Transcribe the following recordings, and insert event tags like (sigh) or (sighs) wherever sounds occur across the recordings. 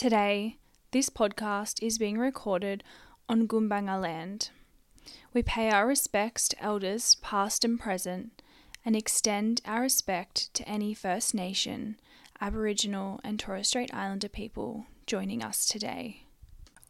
Today, this podcast is being recorded on Gumbaynggirr land. We pay our respects to elders past and present and extend our respect to any First Nation, Aboriginal, and Torres Strait Islander people joining us today.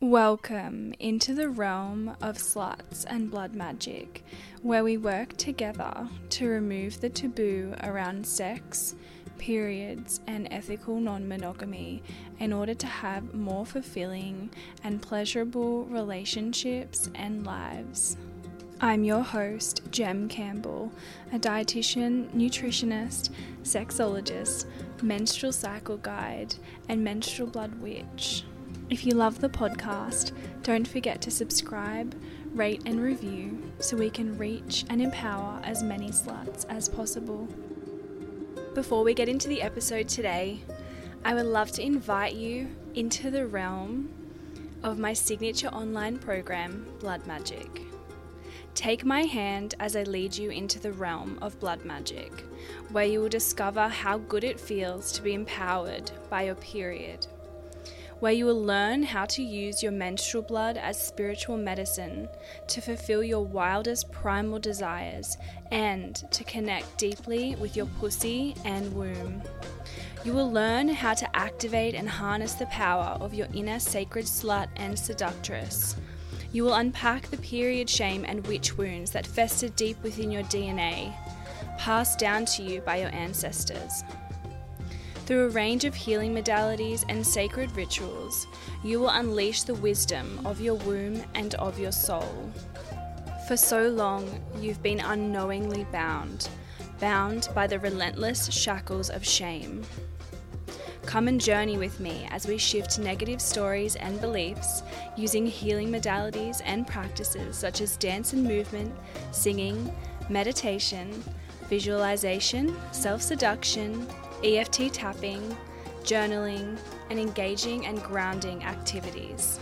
Welcome into the realm of sluts and blood magic, where we work together to remove the taboo around sex, periods, and ethical non monogamy in order to have more fulfilling and pleasurable relationships and lives. I'm your host, Jem Campbell, a dietitian, nutritionist, sexologist, menstrual cycle guide, and menstrual blood witch. If you love the podcast, don't forget to subscribe, rate, and review so we can reach and empower as many sluts as possible. Before we get into the episode today, I would love to invite you into the realm of my signature online program, Blood Magik. Take my hand as I lead you into the realm of blood magic, where you will discover how good it feels to be empowered by your period. Where you will learn how to use your menstrual blood as spiritual medicine to fulfill your wildest primal desires and to connect deeply with your pussy and womb. You will learn how to activate and harness the power of your inner sacred slut and seductress you will unpack the period shame and witch wounds that fester deep within your DNA, passed down to you by your ancestors. Through a range of healing modalities and sacred rituals, you will unleash the wisdom of your womb and of your soul. For so long, you've been unknowingly bound, bound by the relentless shackles of shame. Come and journey with me as we shift negative stories and beliefs using healing modalities and practices such as dance and movement, singing, meditation, visualization, self seduction, EFT tapping, journaling, and engaging and grounding activities.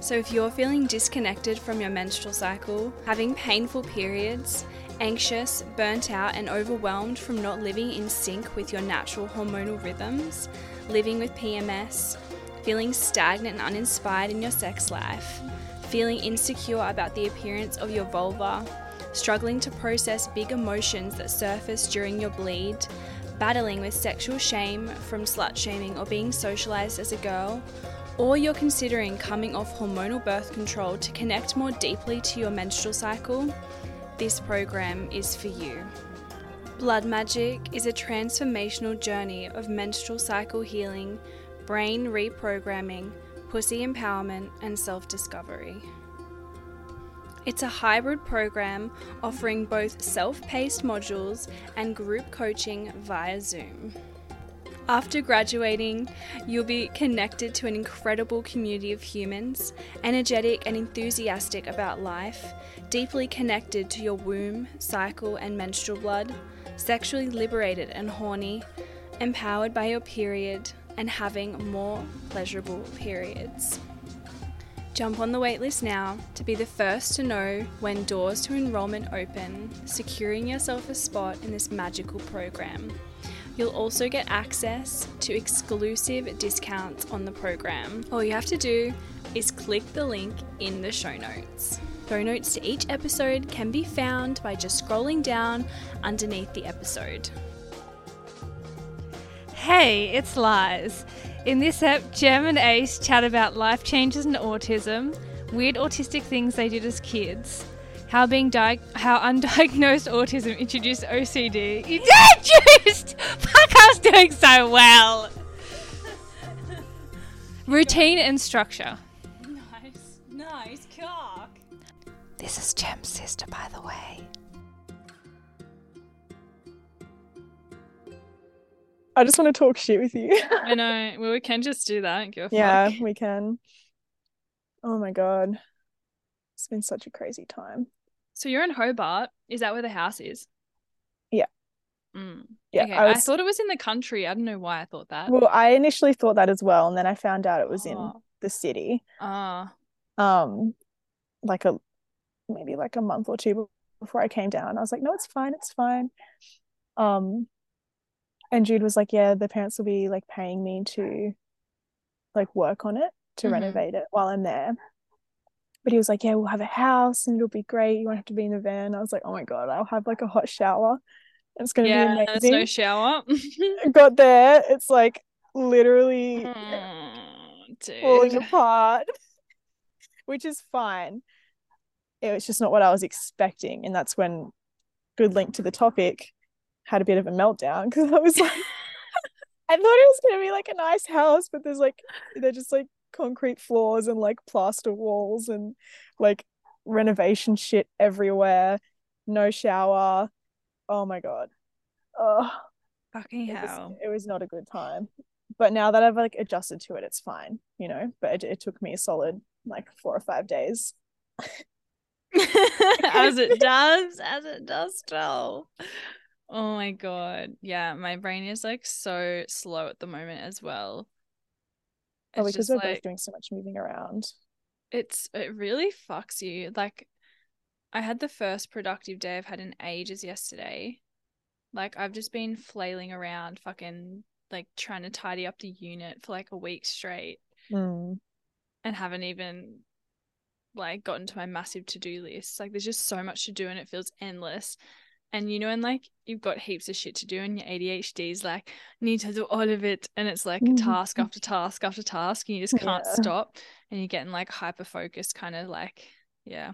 So, if you're feeling disconnected from your menstrual cycle, having painful periods, anxious, burnt out, and overwhelmed from not living in sync with your natural hormonal rhythms, living with PMS, feeling stagnant and uninspired in your sex life, feeling insecure about the appearance of your vulva, struggling to process big emotions that surface during your bleed, battling with sexual shame from slut shaming or being socialized as a girl, or you're considering coming off hormonal birth control to connect more deeply to your menstrual cycle, this program is for you. Blood Magik is a transformational journey of menstrual cycle healing, brain reprogramming, pussy empowerment, and self discovery. It's a hybrid program offering both self paced modules and group coaching via Zoom. After graduating, you'll be connected to an incredible community of humans, energetic and enthusiastic about life, deeply connected to your womb, cycle, and menstrual blood sexually liberated and horny, empowered by your period, and having more pleasurable periods. Jump on the waitlist now to be the first to know when doors to enrolment open, securing yourself a spot in this magical program. You'll also get access to exclusive discounts on the program. All you have to do is click the link in the show notes. Show notes to each episode can be found by just scrolling down underneath the episode. Hey, it's Liz. In this app, Jem and Ace chat about life changes and autism, weird autistic things they did as kids, how being di- how undiagnosed (laughs) autism introduced OCD. Introduced! Fuck, I was doing so well. Routine and structure. Nice, nice cock. This is Jem's sister, by the way. I just want to talk shit with you. (laughs) I know. (laughs) Well, we can just do that. Give yeah, fuck. we can. Oh my god. It's been such a crazy time. So you're in Hobart. Is that where the house is? Yeah. Mm. Yeah, okay. I I, thought it was in the country. I don't know why I thought that. well, I initially thought that as well, and then I found out it was in Oh. the city. Ah. Um like a maybe like a month or two before I came down. I was like, no, it's fine, it's fine. Um and Jude was like, yeah, the parents will be like paying me to like work on it to Mhm. renovate it while I'm there. But he was like, Yeah, we'll have a house and it'll be great. You won't have to be in the van. I was like, Oh my God, I'll have like a hot shower. It's gonna Yeah, be there's amazing. no shower. (laughs) Got there, it's like literally Oh, falling apart, (laughs) which is fine. It was just not what I was expecting. And that's when good link to the topic had a bit of a meltdown because I was like, (laughs) I thought it was gonna be like a nice house, but there's like they're just like concrete floors and like plaster walls and like renovation shit everywhere, no shower. Oh my god. Oh, Fucking it was, hell. it was not a good time. But now that I've like adjusted to it, it's fine, you know. But it, it took me a solid like four or five days. (laughs) as it (laughs) does, as it does still. Oh my god. Yeah, my brain is like so slow at the moment as well. Probably It's because we're like both doing so much moving around. it's it really fucks you. Like I had the first productive day I've had in ages yesterday. Like I've just been flailing around fucking like trying to tidy up the unit for like a week straight Mm. and haven't even like gotten to my massive to-do list. Like there's just so much to do and it feels endless. And you know, and like you've got heaps of shit to do and your ADHD is like, need to do all of it. And it's like Mhm. task after task after task, and you just can't Yeah. stop. And you're getting like hyper focused, kind of like, yeah.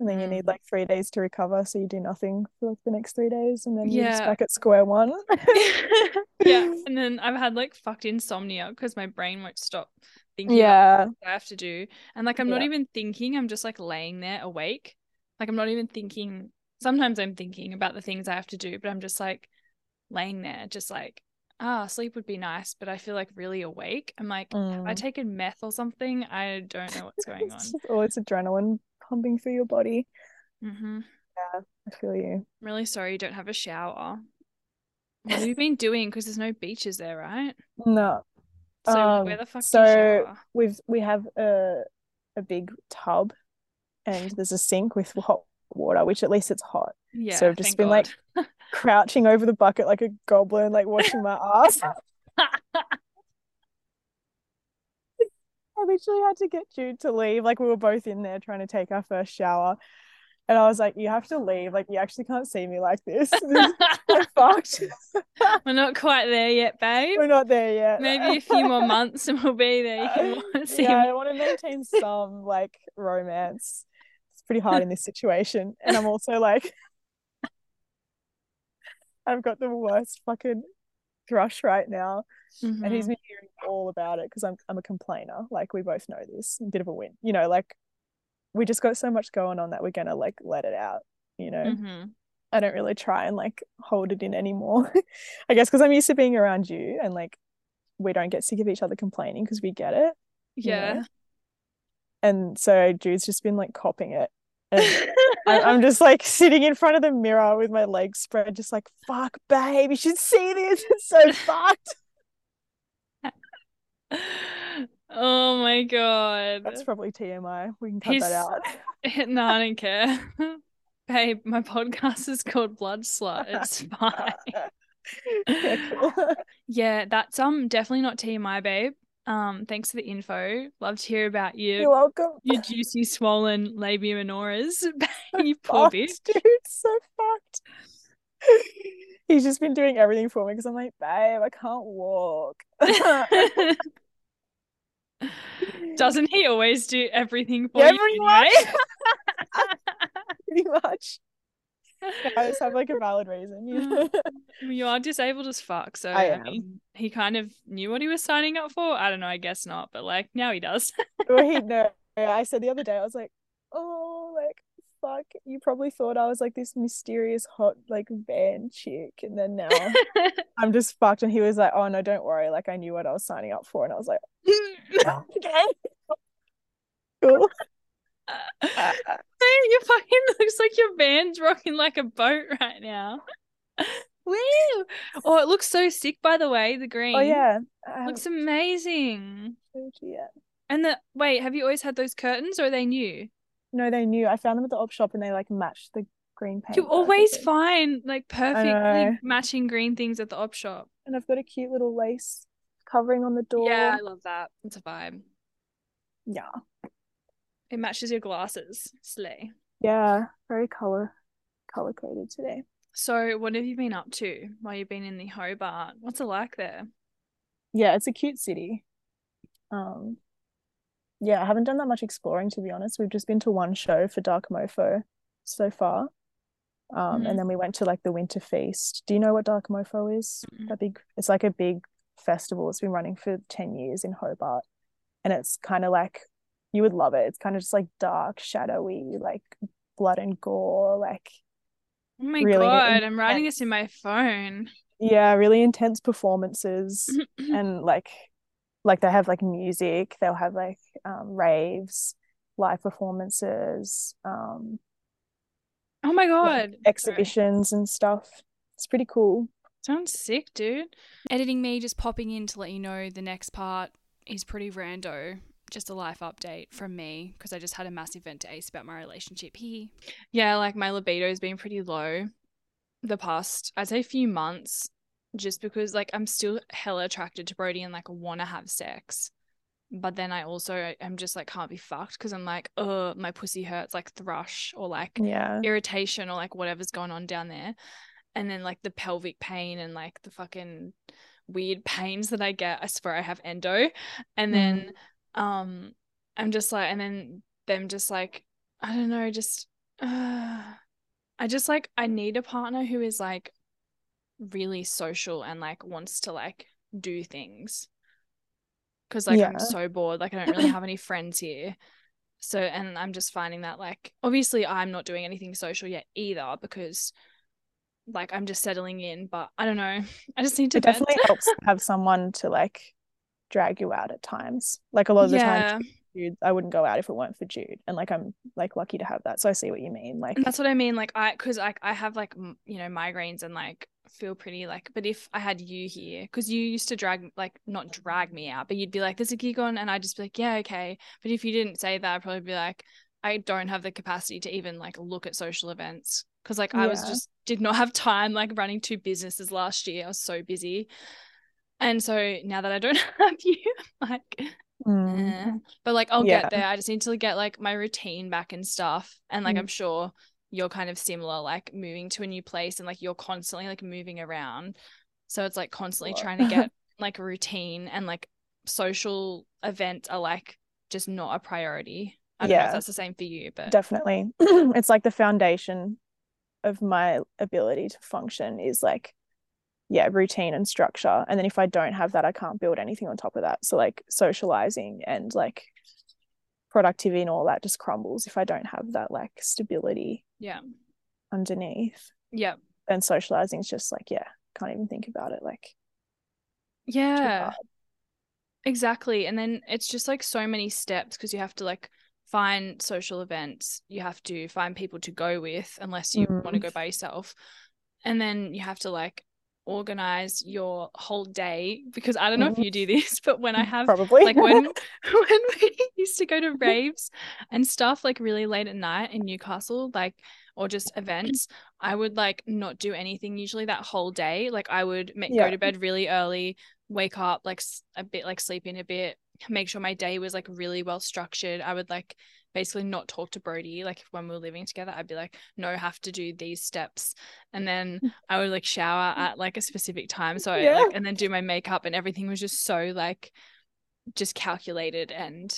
And then you need like three days to recover, so you do nothing for like the next three days, and then you're just Yeah. back at square one. (laughs) yeah. (laughs) And then I've had like fucked insomnia because my brain won't stop thinking Yeah. what I have to do. And like I'm not even thinking, I'm just like laying there awake. Like I'm not even thinking. Sometimes I'm thinking about the things I have to do, but I'm just like laying there, just like, ah, sleep would be nice, but I feel like really awake. I'm like, have I Mm. taken meth or something? I don't know what's going on. It's just all this adrenaline pumping through your body. hmm Yeah, I feel you. I'm really sorry you don't have a shower. What have you been doing? Because there's no beaches there, right? No. So Um, where the fuck so we've we have a a big tub and there's a sink with hot water, which at least it's hot. Yeah, so I've just been like (laughs) crouching over the bucket like a goblin, like washing my ass. (laughs) I literally had to get Jude to leave. Like we were both in there trying to take our first shower. And I was like, you have to leave. Like you actually can't see me like this. (laughs) This is so fucked. We're not quite there yet, babe. We're not there yet. Maybe a few more months and we'll be there. You can see yeah, me. I want to maintain some like romance. Pretty hard in this situation. And I'm also like, (laughs) I've got the worst fucking thrush right now. And he's been hearing all about it because I'm I'm a complainer. Like we both know this. A bit of a win. You know, like we just got so much going on that we're gonna like let it out, you know. Mhm. I don't really try and like hold it in anymore. (laughs) I guess because I'm used to being around you and like we don't get sick of each other complaining because we get it. you know? Yeah. And so Jude's just been like copping it. I, I'm (laughs) just like sitting in front of the mirror with my legs spread, just like, fuck, babe, you should see this. It's so (laughs) fucked. Oh my god. That's probably TMI. We can cut He's- that out. (laughs) No, I don't care. Babe, my podcast is called Blood Slut. It's fine. yeah, cool. Yeah, that's um definitely not TMI, babe. Um, thanks for the info. Love to hear about you. You're welcome. your juicy swollen labia minoras. (laughs) you poor Fucked, bitch. dude. So fucked. He's just been doing everything for me because I'm like, babe, I can't walk. (laughs) Doesn't he always do everything for Yeah, you pretty anyway? (laughs) Pretty much. (laughs) I just have like a valid reason, you know? (laughs) you are disabled as fuck, so I I, am. mean, he kind of knew what he was signing up for. I don't know, I guess not, but like now he does. (laughs) Well, he no. I said the other day, I was like, oh, like fuck, you probably thought I was like this mysterious hot like van chick, and then now I'm just fucked. And he was like, oh no, don't worry, like I knew what I was signing up for, and I was like, okay, cool. (laughs) Hey, you fucking (laughs) looks like your van's rocking like a boat right now. (laughs) Woo! Oh, it looks so sick, by the way. The green. Oh yeah, looks amazing. And the wait, have you always had those curtains, or are they new? No, they knew. I found them at the op shop, and they like matched the green paint. You always find like perfectly matching green things at the op shop. And I've got a cute little lace covering on the door. Yeah, I love that. It's a vibe. Yeah. It matches your glasses. Slay. Yeah. Very color color coded today. So, what have you been up to while you've been in the Hobart? What's it like there? Yeah, it's a cute city. Um, yeah, I haven't done that much exploring to be honest. We've just been to one show for Dark Mofo so far. Um, Mhm. and then we went to like the Winter Feast. Do you know what Dark Mofo is? That big, it's like a big festival. It's been running for 10 years in Hobart. And it's kind of like, you would love it. It's kind of just like dark, shadowy, like blood and gore, like, Oh my Really god, I'm writing this in my phone. yeah, really intense performances. (clears throat) and like like they have like music they'll have like um raves live performances um oh my like, god. Sorry. exhibitions and stuff it's pretty cool Sounds sick, dude. Editing me just popping in to let you know the next part is pretty rando. Just a life update from me because I just had a massive vent to Ace about my relationship here. Yeah, like my libido's been pretty low the past, I'd say, few months, just because like I'm still hella attracted to Brody and like want to have sex. But then I also am just like can't be fucked because I'm like, oh, my pussy hurts, like thrush or like yeah irritation or like whatever's going on down there. And then like the pelvic pain and like the fucking weird pains that I get. I swear I have endo. And then mm-hmm. Um I'm just like and then them just like I don't know, just uh, I just like I need a partner who is like really social and like wants to like do things. Cause like I'm so bored. Like I don't really (laughs) have any friends here. So and I'm just finding that like obviously I'm not doing anything social yet either because like I'm just settling in, but I don't know. (laughs) I just need to it definitely helps have someone to like drag you out at times like a lot of the time. Jude, I wouldn't go out if it weren't for Jude and like I'm like lucky to have that so I see what you mean like And that's what I mean. Like I, cause like I have like m- you know migraines and like feel pretty like. But if I had you here, cause you used to drag like not drag me out, but you'd be like, "There's a gig on," and I'd just be like, "Yeah, okay." But if you didn't say that, I'd probably be like, "I don't have the capacity to even like look at social events." Cause like I was just did not have time like running two businesses last year. I was so busy. And so now that I don't (laughs) have you, like Mm. Eh. But like I'll Yeah. get there. I just need to get like my routine back and stuff. And like Mm. I'm sure you're kind of similar, like moving to a new place and like you're constantly like moving around. So it's like constantly lot. trying to get (laughs) like a routine and like social events are like just not a priority. I don't know Yeah. if that's the same for you, but definitely (clears throat) it's like the foundation of my ability to function is like yeah routine and structure and then if i don't have that i can't build anything on top of that so like socializing and like productivity and all that just crumbles if i don't have that like stability yeah. underneath Yeah. and socializing is just like yeah can't even think about it like Yeah. Exactly. And then it's just like so many steps because you have to like find social events, you have to find people to go with unless you want to Mm. go by yourself. And then you have to like organize your whole day because I don't know if you do mm-hmm. this, (laughs) but when I have probably like when (laughs) (laughs) when we used to go to raves and stuff like really late at night in Newcastle, like or just events, I would like not do anything usually that whole day. Like I would ma- Yeah. go to bed really early, wake up like a bit like sleep in a bit, make sure my day was like really well structured. I would like basically not talk to Brody like when we were living together. I'd be like, no, have to do these steps, and then I would like shower at like a specific time. So I Yeah. like and then do my makeup and everything was just so like just calculated and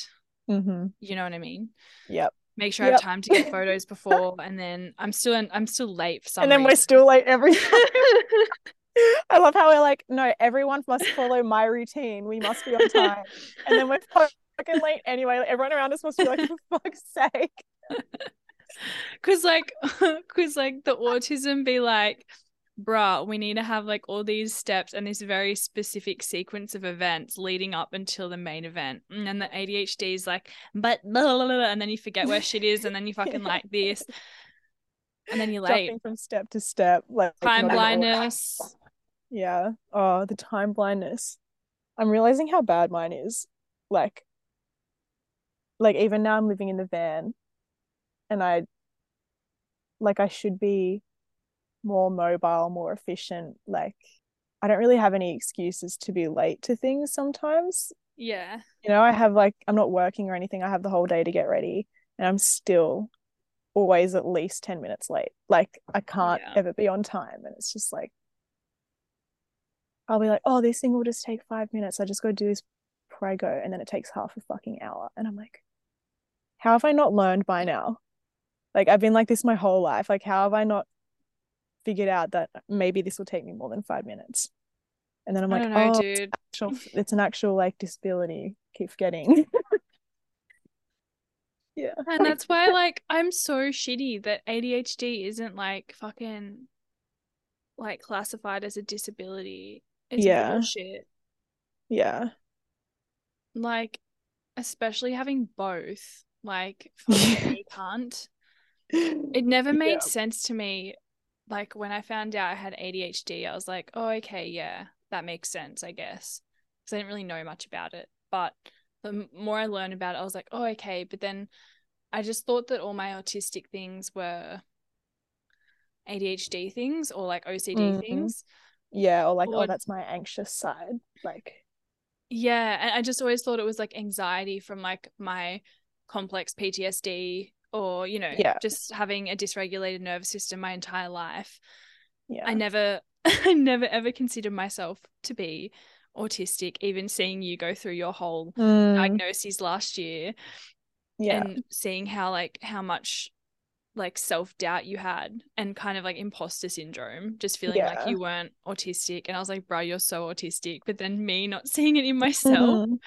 hmm you know what I mean. yep Make sure I have time to get (laughs) photos before, and then I'm still in, I'm still late for some and then we're still late every (laughs) (laughs) I love how we're like, no, everyone must follow my routine. We must be on time. And then we're fucking late anyway. Like, everyone around us must be like, (laughs) for fuck's sake. (laughs) Cause like, (laughs) cause like the autism be like, bruh, we need to have like all these steps and this very specific sequence of events leading up until the main event. Mm, and then the ADHD is like, but blah, blah, blah, and then you forget where shit is, and then you fucking like this, and then you're late. Jumping from step to step. Like Time blindness. Yeah. Oh, the time blindness. I'm realizing how bad mine is. Like, like even now I'm living in the van and I like I should be more mobile, more efficient. Like I don't really have any excuses to be late to things sometimes. Yeah. You know, I have like I'm not working or anything. I have the whole day to get ready and I'm still always at least 10 minutes late. Like I can't Yeah. ever be on time and it's just like I'll be like, "Oh, this thing will just take 5 minutes. I just got to do this before I go." And then it takes half a fucking hour and I'm like, "How have I not learned by now?" Like I've been like this my whole life. Like how have I not figured out that maybe this will take me more than 5 minutes? And then I'm like, know, "Oh, dude. actual, (laughs) it's an actual like disability. Keep forgetting. (laughs) yeah. And that's why, like, I'm so shitty that ADHD isn't like fucking like classified as a disability. It's Yeah. bullshit. Yeah. Like, especially having both. Like, (laughs) me, can't. It never made Yeah. sense to me. Like when I found out I had ADHD, I was like, oh, okay, yeah, that makes sense, I guess. Because I didn't really know much about it. But the more I learned about it, I was like, oh, okay. But then I just thought that all my autistic things were ADHD things or like OCD Mhm. things. Yeah, or like, oh, that's my anxious side. Like, Yeah, and I just always thought it was like anxiety from like my complex PTSD or, you know, Yeah. just having a dysregulated nervous system my entire life. yeah. I never (laughs) I never ever considered myself to be autistic, even seeing you go through your whole Mm, diagnoses last year yeah. and seeing how like how much like self-doubt you had and kind of like imposter syndrome just feeling like you weren't autistic. And I was like bro you're so autistic but then me not (laughs) seeing it in myself. Mhm.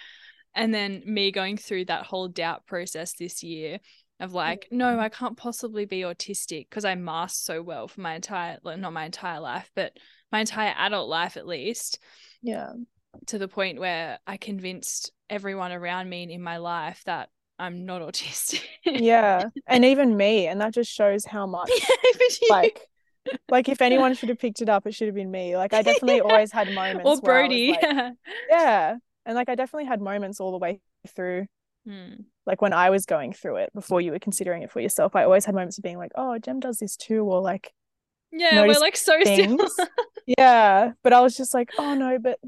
and then me going through that whole doubt process this year of like no I can't possibly be autistic because I masked so well for my entire like, not my entire life but my entire adult life at least. Yeah. to the point where I convinced everyone around me and in my life that I'm not autistic. Yeah. (laughs) And even me, and that just shows how much (laughs) like like if anyone should have picked it up, it should have been me. Like I (laughs) definitely always had moments or where I was Brody. like- yeah. yeah. And like I definitely had moments all the way through Hmm. like when I was going through it before you were considering it for yourself, I always had moments of being like, oh, Jem does this too, or like Yeah, we're like so similar. yeah. But I was just like, oh no, but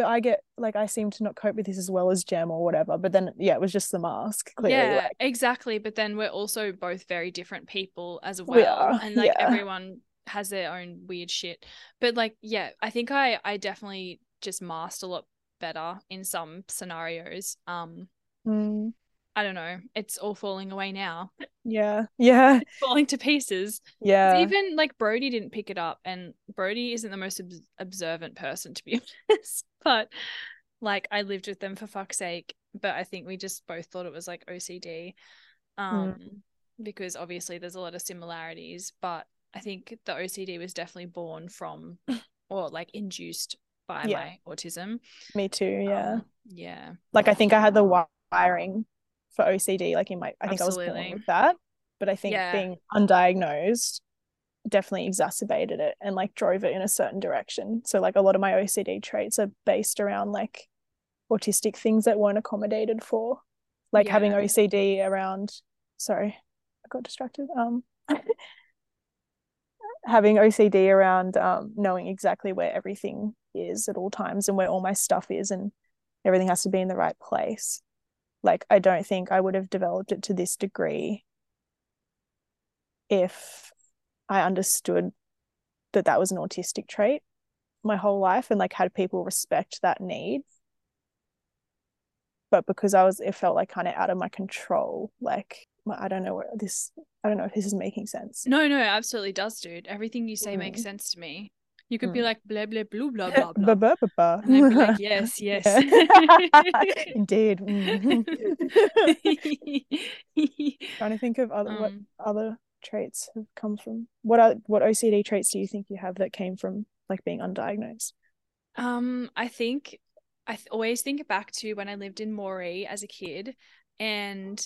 but I get like I seem to not cope with this as well as Jem or whatever. But then yeah, it was just the mask, clearly. yeah, Like, exactly. But then we're also both very different people as We well. are, and like yeah. everyone has their own weird shit. But like, yeah, I think I I definitely just masked a lot better in some scenarios. Um, mm, I don't know. It's all falling away now. yeah. Yeah. (laughs) It's falling to pieces. Yeah. Even like Brody didn't pick it up, and Brody isn't the most obs- observant person to be (laughs) honest. But like, I lived with them for fuck's sake. But I think we just both thought it was like OCD, um, because obviously there's a lot of similarities. But I think the OCD was definitely born from, (laughs) or like induced by Yeah. my autism. Me too. Yeah. Um, yeah. like I think I had the wiring for OCD, like in my, I think I was Absolutely. born with that, but I think Yeah. being undiagnosed definitely exacerbated it and like drove it in a certain direction. So like a lot of my OCD traits are based around like autistic things that weren't accommodated for, like having OCD around. Sorry, I got distracted. Um. (laughs) having OCD around um, knowing exactly where everything is at all times and where all my stuff is and everything has to be in the right place. Like, I don't think I would have developed it to this degree if I understood that that was an autistic trait my whole life and like had people respect that need. But because I was, it felt like kind of out of my control. Like, I don't know what this, I don't know if this is making sense. No, no, it absolutely does, dude. Everything you say makes Mm. sense to me. You could be Mm. like (laughs) blah blah blah blah blah blah. ba- ba- ba. And I'd be like, (laughs) yes, yes. (laughs) Indeed. Mm. Trying to think of other what um, other traits have come from what are what OCD traits do you think you have that came from like being undiagnosed? um, I think I th- always think back to when I lived in Moree as a kid, and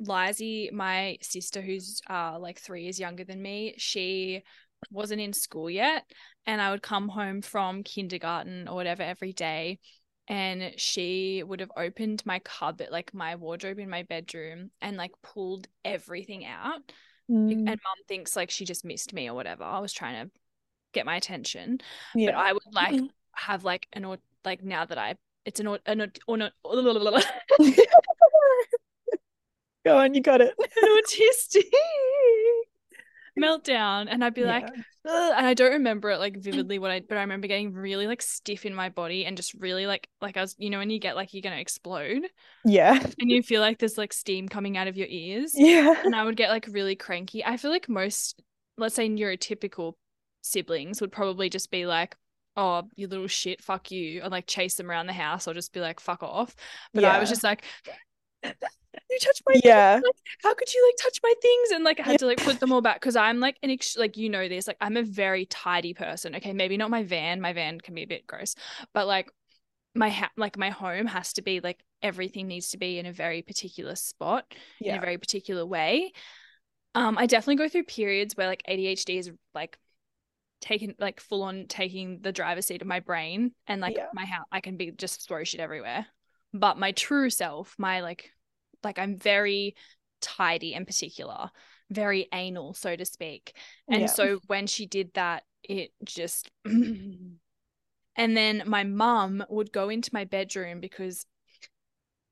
Lizzie, my sister, who's uh like three years younger than me, she wasn't in school yet, and I would come home from kindergarten or whatever every day. And she would have opened my cupboard, like my wardrobe in my bedroom, and like pulled everything out. Mm, and mum thinks like she just missed me or whatever. I was trying to get my attention. Yeah. But I would (clears throat) like have like an au- like now that I it's an au- an or not (laughs) Go on, you got it. an autistic meltdown and I'd be like Yeah. "Ugh," and I don't remember it like vividly what I but I remember getting really like stiff in my body and just really like like I was you know when you get like you're gonna explode yeah. and you feel like there's like steam coming out of your ears (laughs) Yeah. and I would get like really cranky. I feel like most let's say neurotypical siblings would probably just be like oh you little shit fuck you and like chase them around the house or just be like fuck off but I was just like you touch my Yeah. like, how could you like touch my things and like I had Yeah. to like put them all back because I'm like an ex- like you know this like I'm a very tidy person okay maybe not my van my van can be a bit gross but like my ha- like my home has to be like everything needs to be in a very particular spot in a very particular way um I definitely go through periods where like ADHD is like taking like full on taking the driver's seat of my brain and like Yeah. my house I can be just throw shit everywhere but my true self my like like I'm very tidy and particular, very anal, so to speak. And Yeah. so when she did that, it just (clears throat) and then my mum would go into my bedroom because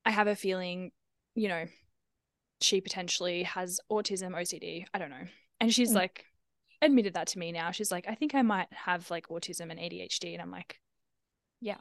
I have a feeling, you know, she potentially has autism, OCD, I don't know. And she's Mm. like admitted that to me now. She's like, I think I might have like autism and ADHD. And I'm like, yeah.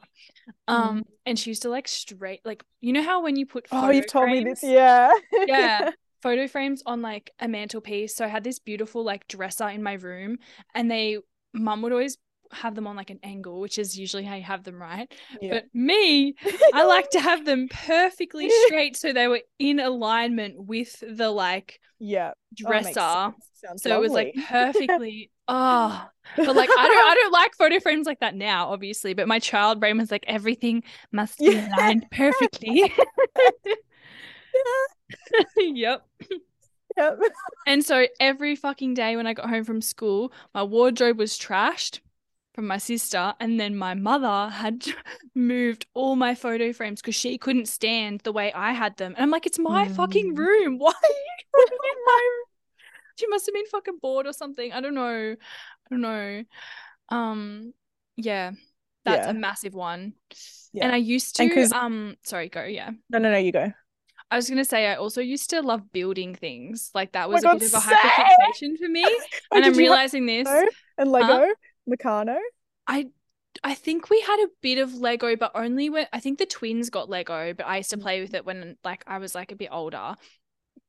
Um, and she used to like straight like you know how when you put Oh, you've told me this. Yeah. yeah (laughs) photo frames on like a mantelpiece so i had this beautiful like dresser in my room and they mum would always have them on like an angle which is usually how you have them right Yeah. but me i (laughs) like to have them perfectly (laughs) straight so they were in alignment with the like yeah. Oh, dresser. Sounds so it was like perfectly oh but like I don't I don't like photo frames like that now, obviously. But my child brain was like everything must be Yeah. aligned perfectly. (laughs) yep. Yep. And so every fucking day when I got home from school, my wardrobe was trashed from my sister, and then my mother had (laughs) moved all my photo frames because she couldn't stand the way I had them. And I'm like, it's my fucking Mm. room. Why are you (laughs) in my room? She must have been fucking bored or something. I don't know. I don't know. Um, yeah, that's Yeah. a massive one. Yeah. And I used to. um sorry, go, yeah. No, no, no, you go. I was gonna say I also used to love building things. Like that Oh was a God, bit of a hyperfixation for me. Oh, and I'm did you have realizing this. And Lego, Meccano. I I think we had a bit of Lego, but only when I think the twins got Lego, but I used to Mm. play with it when like I was like a bit older.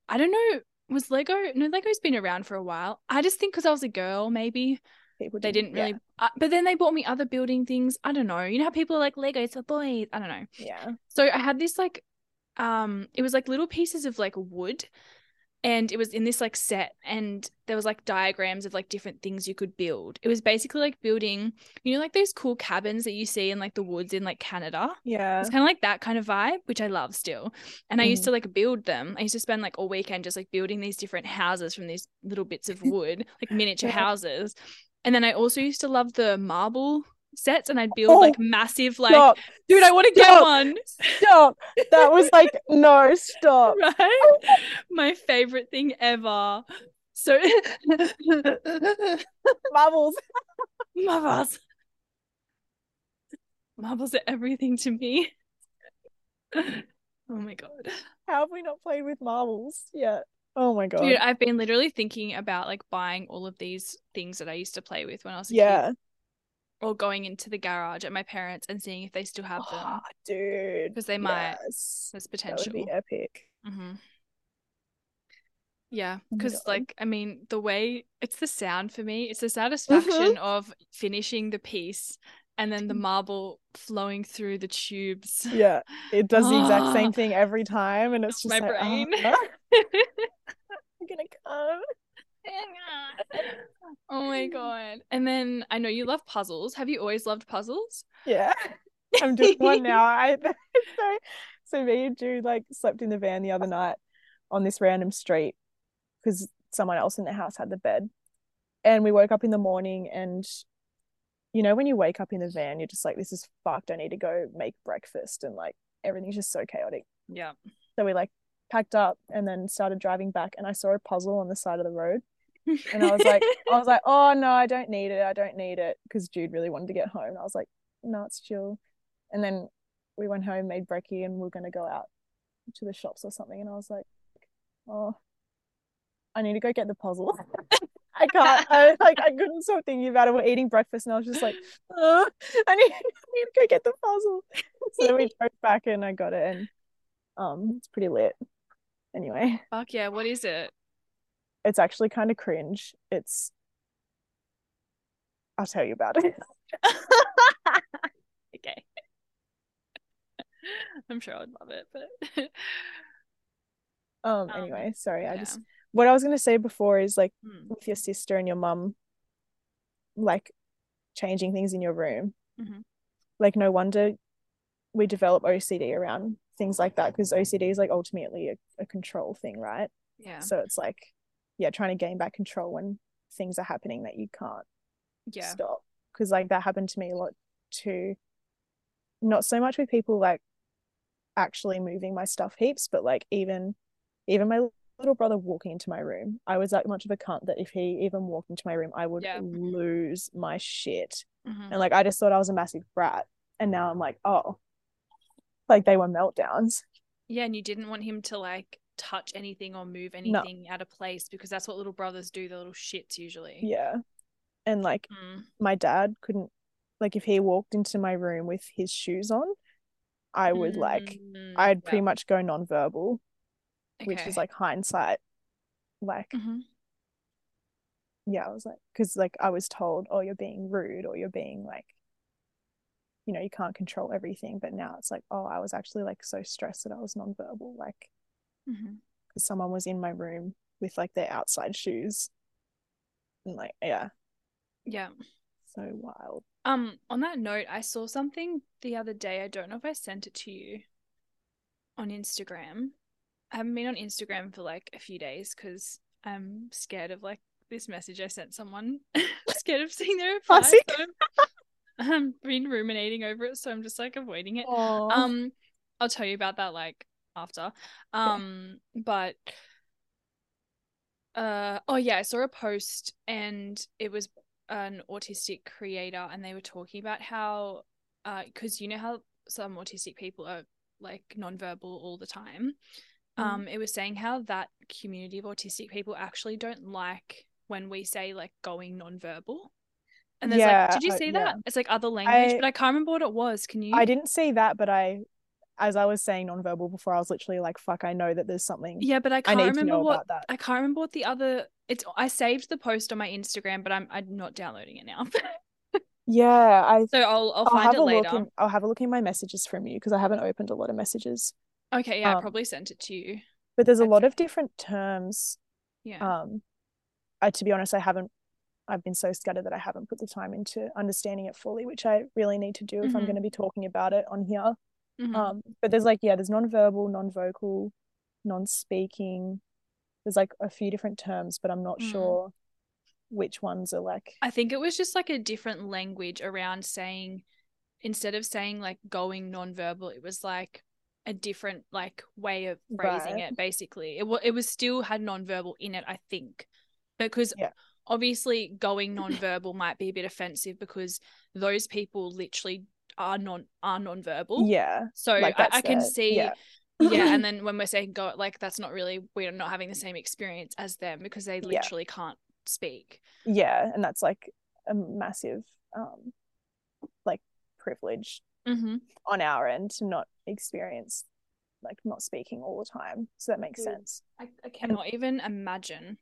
I don't know. Was Lego? No, Lego's been around for a while. I just think because I was a girl, maybe People they didn't- really. Uh, but then they bought me other building things. I don't know. You know how people are like Legos for boys. I don't know. Yeah. So I had this like um it was like little pieces of like wood and it was in this like set and there was like diagrams of like different things you could build. It was basically like building, you know like those cool cabins that you see in like the woods in like Canada. Yeah. It's kind of like that kind of vibe, which I love still. And I used Mhm. to like build them. I used to spend like all weekend just like building these different houses from these little bits of wood, like miniature (laughs) Yeah. houses. And then I also used to love the marble sets and I'd build like Oh, massive like Stop. dude, I want to get one. Stop. That was like, (laughs) no, stop. right? (laughs) My favorite thing ever. So, Marbles. marbles. Marbles are everything to me. (laughs) oh my god. How have we not played with marbles yet? Oh my god. Dude, I've been literally thinking about like buying all of these things that I used to play with when I was a yeah. kid or going into the garage at my parents and seeing if they still have them. Oh, dude. 'Cause they might. Yes. There's That would potential. be epic. hmm Yeah, because like I mean, the way it's the sound for me, it's the Mm-hmm. satisfaction of finishing the piece and then the marble flowing through the tubes. Yeah. It does the exact Ah. same thing every time. And it's just My like, brain. "Ah, (laughs) I'm gonna come. oh my mm-hmm. god! And then I know you love puzzles. Have you always loved puzzles? Yeah. (laughs) I'm doing one now. (laughs) I (laughs) so so me and Jude like slept in the van the other night on this random street because someone else in the house had the bed. And we woke up in the morning and you know when you wake up in the van, you're just like, this is fucked. I need to go make breakfast and like everything's just so chaotic. Yeah. So we like packed up and then started driving back and I saw a puzzle on the side of the road And I was like, (laughs) I was like, oh no, I don't need it. I don't need it. Because Jude really wanted to get home. And I was like, no, it's chill. And then we went home, made brekkie, and we are gonna go out to the shops or something. And I was like, oh, I need to go get the puzzle. (laughs) I can't. I, like I couldn't stop thinking about it. We're eating breakfast, and I was just like, oh, I need, I need to go get the puzzle. (laughs) So we drove back, and I got it, and um, it's pretty lit. Anyway, fuck yeah! What is it? It's actually kind of cringe. It's. I'll tell you about it. (laughs) okay. (laughs) I'm sure I'd love it, but (laughs) um, um anyway, sorry, yeah. I just what I was gonna say before is like mm. with your sister and your mum, like changing things in your room. Mm-hmm. Like no wonder we develop OCD around things like that because OCD is like ultimately a, a control thing, right? Yeah. So it's like, yeah, trying to gain back control when things are happening that you can't yeah. stop. Because like that happened to me a lot too. Not so much with people like actually moving my stuff heaps, but like even even my little brother walking into my room, I was that much of a cunt that if he even walked into my room, I would yeah. lose my shit. Mm-hmm. And like I just thought I was a massive brat. And now I'm like, oh, like they were meltdowns. Yeah, and you didn't want him to like touch anything or move anything no. out of place because that's what little brothers do, the little shits usually. Yeah. And like mm. my dad couldn't like if he walked into my room with his shoes on, I would like I'd yeah. pretty much go nonverbal okay. which is like hindsight like mm-hmm. yeah i was like because like i was told oh you're being rude or you're being like you know you can't control everything but now it's like oh i was actually like so stressed that i was nonverbal like because mm-hmm. someone was in my room with like their outside shoes and like yeah yeah so wild um on that note i saw something the other day i don't know if i sent it to you on instagram I haven't been on Instagram for like a few days because I'm scared of like this message I sent someone. (laughs) scared of seeing their reply. Classic. So I've been ruminating over it, so I'm just like avoiding it. Aww. Um, I'll tell you about that like after. Um, yeah. but uh, oh yeah, I saw a post and it was an autistic creator, and they were talking about how, uh, because you know how some autistic people are like nonverbal all the time Mm. um it was saying how that community of autistic people actually don't like when we say like going nonverbal and there's yeah, like did you see uh, that yeah. it's like other language I, but i can't remember what it was can you i didn't see that but i as i was saying nonverbal before i was literally like fuck i know that there's something yeah but i can't I remember what i can't remember what the other it's i saved the post on my instagram but i'm i'm not downloading it now (laughs) yeah i so i'll i'll, I'll find it later in, i'll have a look in my messages from you because i haven't opened a lot of messages Okay, yeah, um, I probably sent it to you. But there's a lot of different terms. Yeah. Um, I to be honest, I haven't. I've been so scattered that I haven't put the time into understanding it fully, which I really need to do if mm-hmm. I'm going to be talking about it on here. Mm-hmm. Um, but there's like yeah, there's non-verbal, non-vocal, non-speaking. There's like a few different terms, but I'm not mm. sure which ones are like. I think it was just like a different language around saying instead of saying like going non-verbal, it was like a different like way of phrasing right. it basically it, it was still had non-verbal in it i think because yeah. obviously going non-verbal might be a bit offensive because those people literally are non are nonverbal yeah so like I, I, can see yeah. yeah and (laughs) then when we're saying go like that's not really we're not having the same experience as them because they literally yeah. can't speak yeah and that's like a massive um like privilege mm-hmm. on our end to not experience like not speaking all the time. So that makes sense. I, I cannot and, even imagine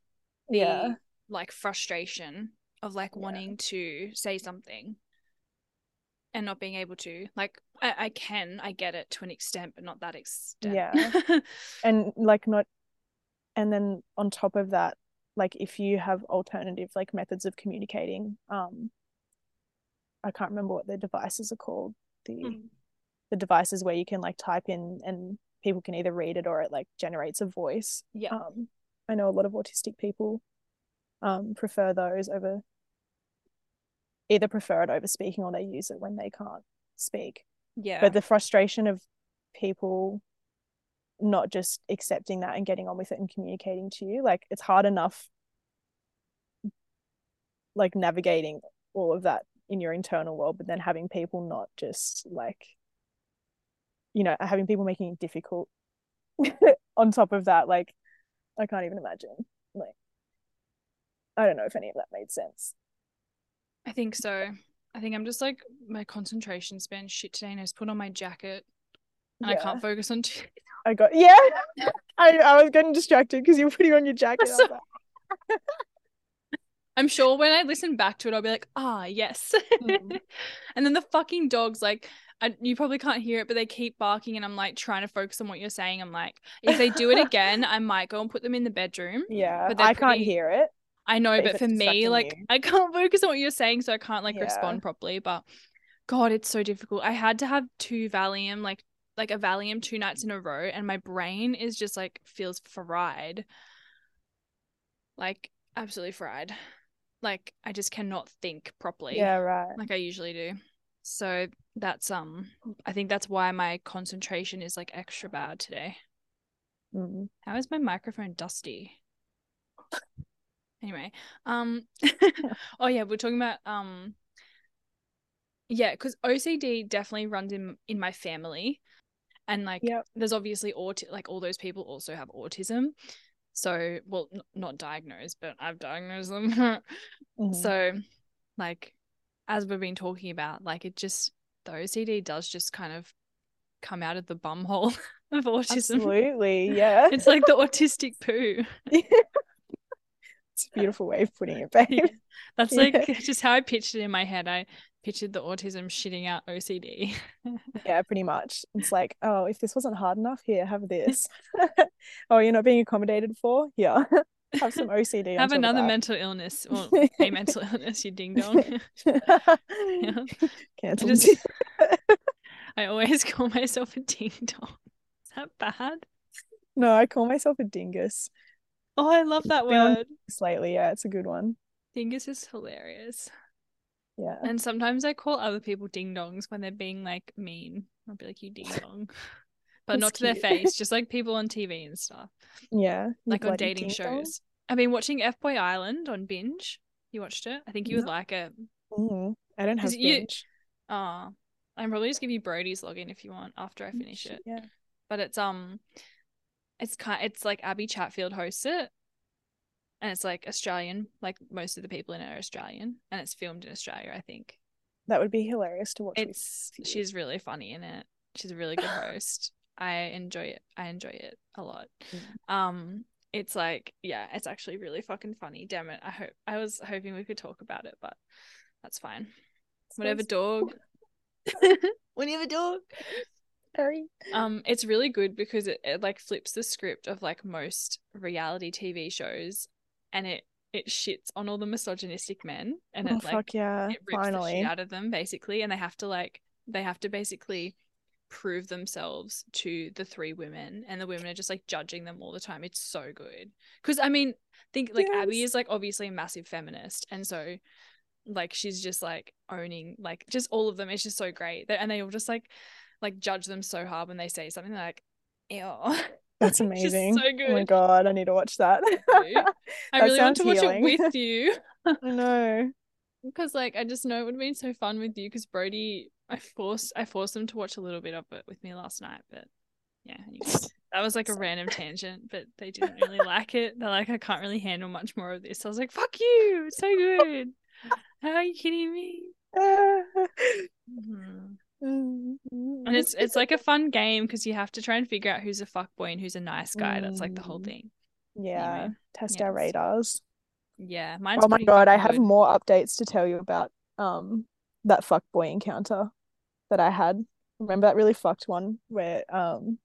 the yeah. like frustration of like yeah. wanting to say something and not being able to. Like I, I can, I get it to an extent, but not that extent. Yeah. (laughs) and like not and then on top of that, like if you have alternative like methods of communicating, um I can't remember what the devices are called. The mm the devices where you can like type in and people can either read it or it like generates a voice. Yeah. Um, I know a lot of autistic people um, prefer those over either prefer it over speaking or they use it when they can't speak. Yeah. But the frustration of people not just accepting that and getting on with it and communicating to you, like it's hard enough like navigating all of that in your internal world, but then having people not just like, you know, having people making it difficult (laughs) on top of that, like, I can't even imagine. Like, I don't know if any of that made sense. I think so. I think I'm just like my concentration span shit today, and I just put on my jacket, and I can't focus on. T- (laughs) I got yeah. I I was getting distracted because you were putting on your jacket. (laughs) So- I'm sure when I listen back to it, I'll be like, ah, yes. Mm. (laughs) and then the fucking dogs, like, I, you probably can't hear it, but they keep barking, and I'm like trying to focus on what you're saying. I'm like, if they do it again, I might go and put them in the bedroom. yeah, But I can't hear it. I know, But for me, like, you. I can't (laughs) focus on what you're saying, so I can't like Yeah. respond properly. But God, it's so difficult. I had to have two Valium, like, like a Valium two nights in a row, and my brain is just like feels fried, like absolutely fried. Like I just cannot think properly Yeah, right. like I usually do. So that's um I think that's why my concentration is like extra bad today. Mm. How is my microphone dusty? Anyway, um (laughs) (laughs) oh yeah, we're talking about um yeah, because OCD definitely runs in in my family. And like Yep. there's obviously aut like all those people also have autism. So well n- not diagnosed, but I've diagnosed them. (laughs) Mhm. So, like, as we've been talking about, like, it just, the OCD does just kind of come out of the bum hole of autism. Absolutely, yeah. It's like the autistic poo. It's a beautiful way of putting it, (laughs) babe. Yeah. That's Yeah. like (laughs) just how I pictured it in my head. I pictured the autism shitting out OCD. (laughs) Yeah, pretty much. It's like, oh, if this wasn't hard enough, here, have this. oh, you're not being accommodated for? Yeah. have some OCD. Have another mental illness. Well, a mental illness, you ding dong. Yeah. I just, I always call myself a ding dong. Is that bad? No, I call myself a dingus. Oh, I love that word. Slightly, yeah, it's a good one. Dingus is hilarious. Yeah. And sometimes I call other people ding dongs when they're being like mean. I'll be like, you ding (laughs) dong. But That's not to their face, (laughs) just like people on TV and stuff, Yeah. like on dating shows. I've been watching F Boy Island on binge. You watched it? I think you would No. like it. Mm, I don't have 'Cause you- binge. Oh, I'm probably just give you Brody's login if you want after I finish it. Yeah. But it's um, it's kind, it's like Abby Chatfield hosts it, and it's like Australian. Like most of the people in it are Australian, and it's filmed in Australia. I think. That would be hilarious to watch. It's she's really funny in it. She's a really good (laughs) host. I enjoy it. I enjoy it a lot. Mm. Um, it's like yeah, it's actually really fucking funny. Damn it! I hope I was hoping we could talk about it, but that's fine. (laughs) Whatever, dog. Whatever, dog. Very. Um, it's really good because it, it like flips the script of like most reality TV shows, and it it shits on all the misogynistic men, and Oh it like fuck yeah! it rips the shit out of them basically and they have to like they have to basically prove themselves to the three women and the women are just like judging them all the time. It's so good. Because i mean think like abby is like obviously a massive feminist and so like she's just like owning like just all of them. It's just so great. And they all just like like judge them so hard when they say something like ew (laughs) That's amazing. so Oh my god, I need to watch that. i (laughs) That really want to watch healing. it with (laughs) you I know. because like I just know it would have been so fun with you because Brody I forced I forced them to watch a little bit of it with me last night but yeah anyway that was like a random tangent but they didn't really like it they're like I can't really handle much more of this I was like fuck you it's so good how are you kidding me Mhm. And it's it's like a fun game because you have to try and figure out who's a fuck boy and who's a nice guy that's like the whole Mm. thing yeah. anyway, Test our radars. yeah mine's Oh my god, I have more updates to tell you about um that fuck boy encounter that I had. Remember that really fucked one where um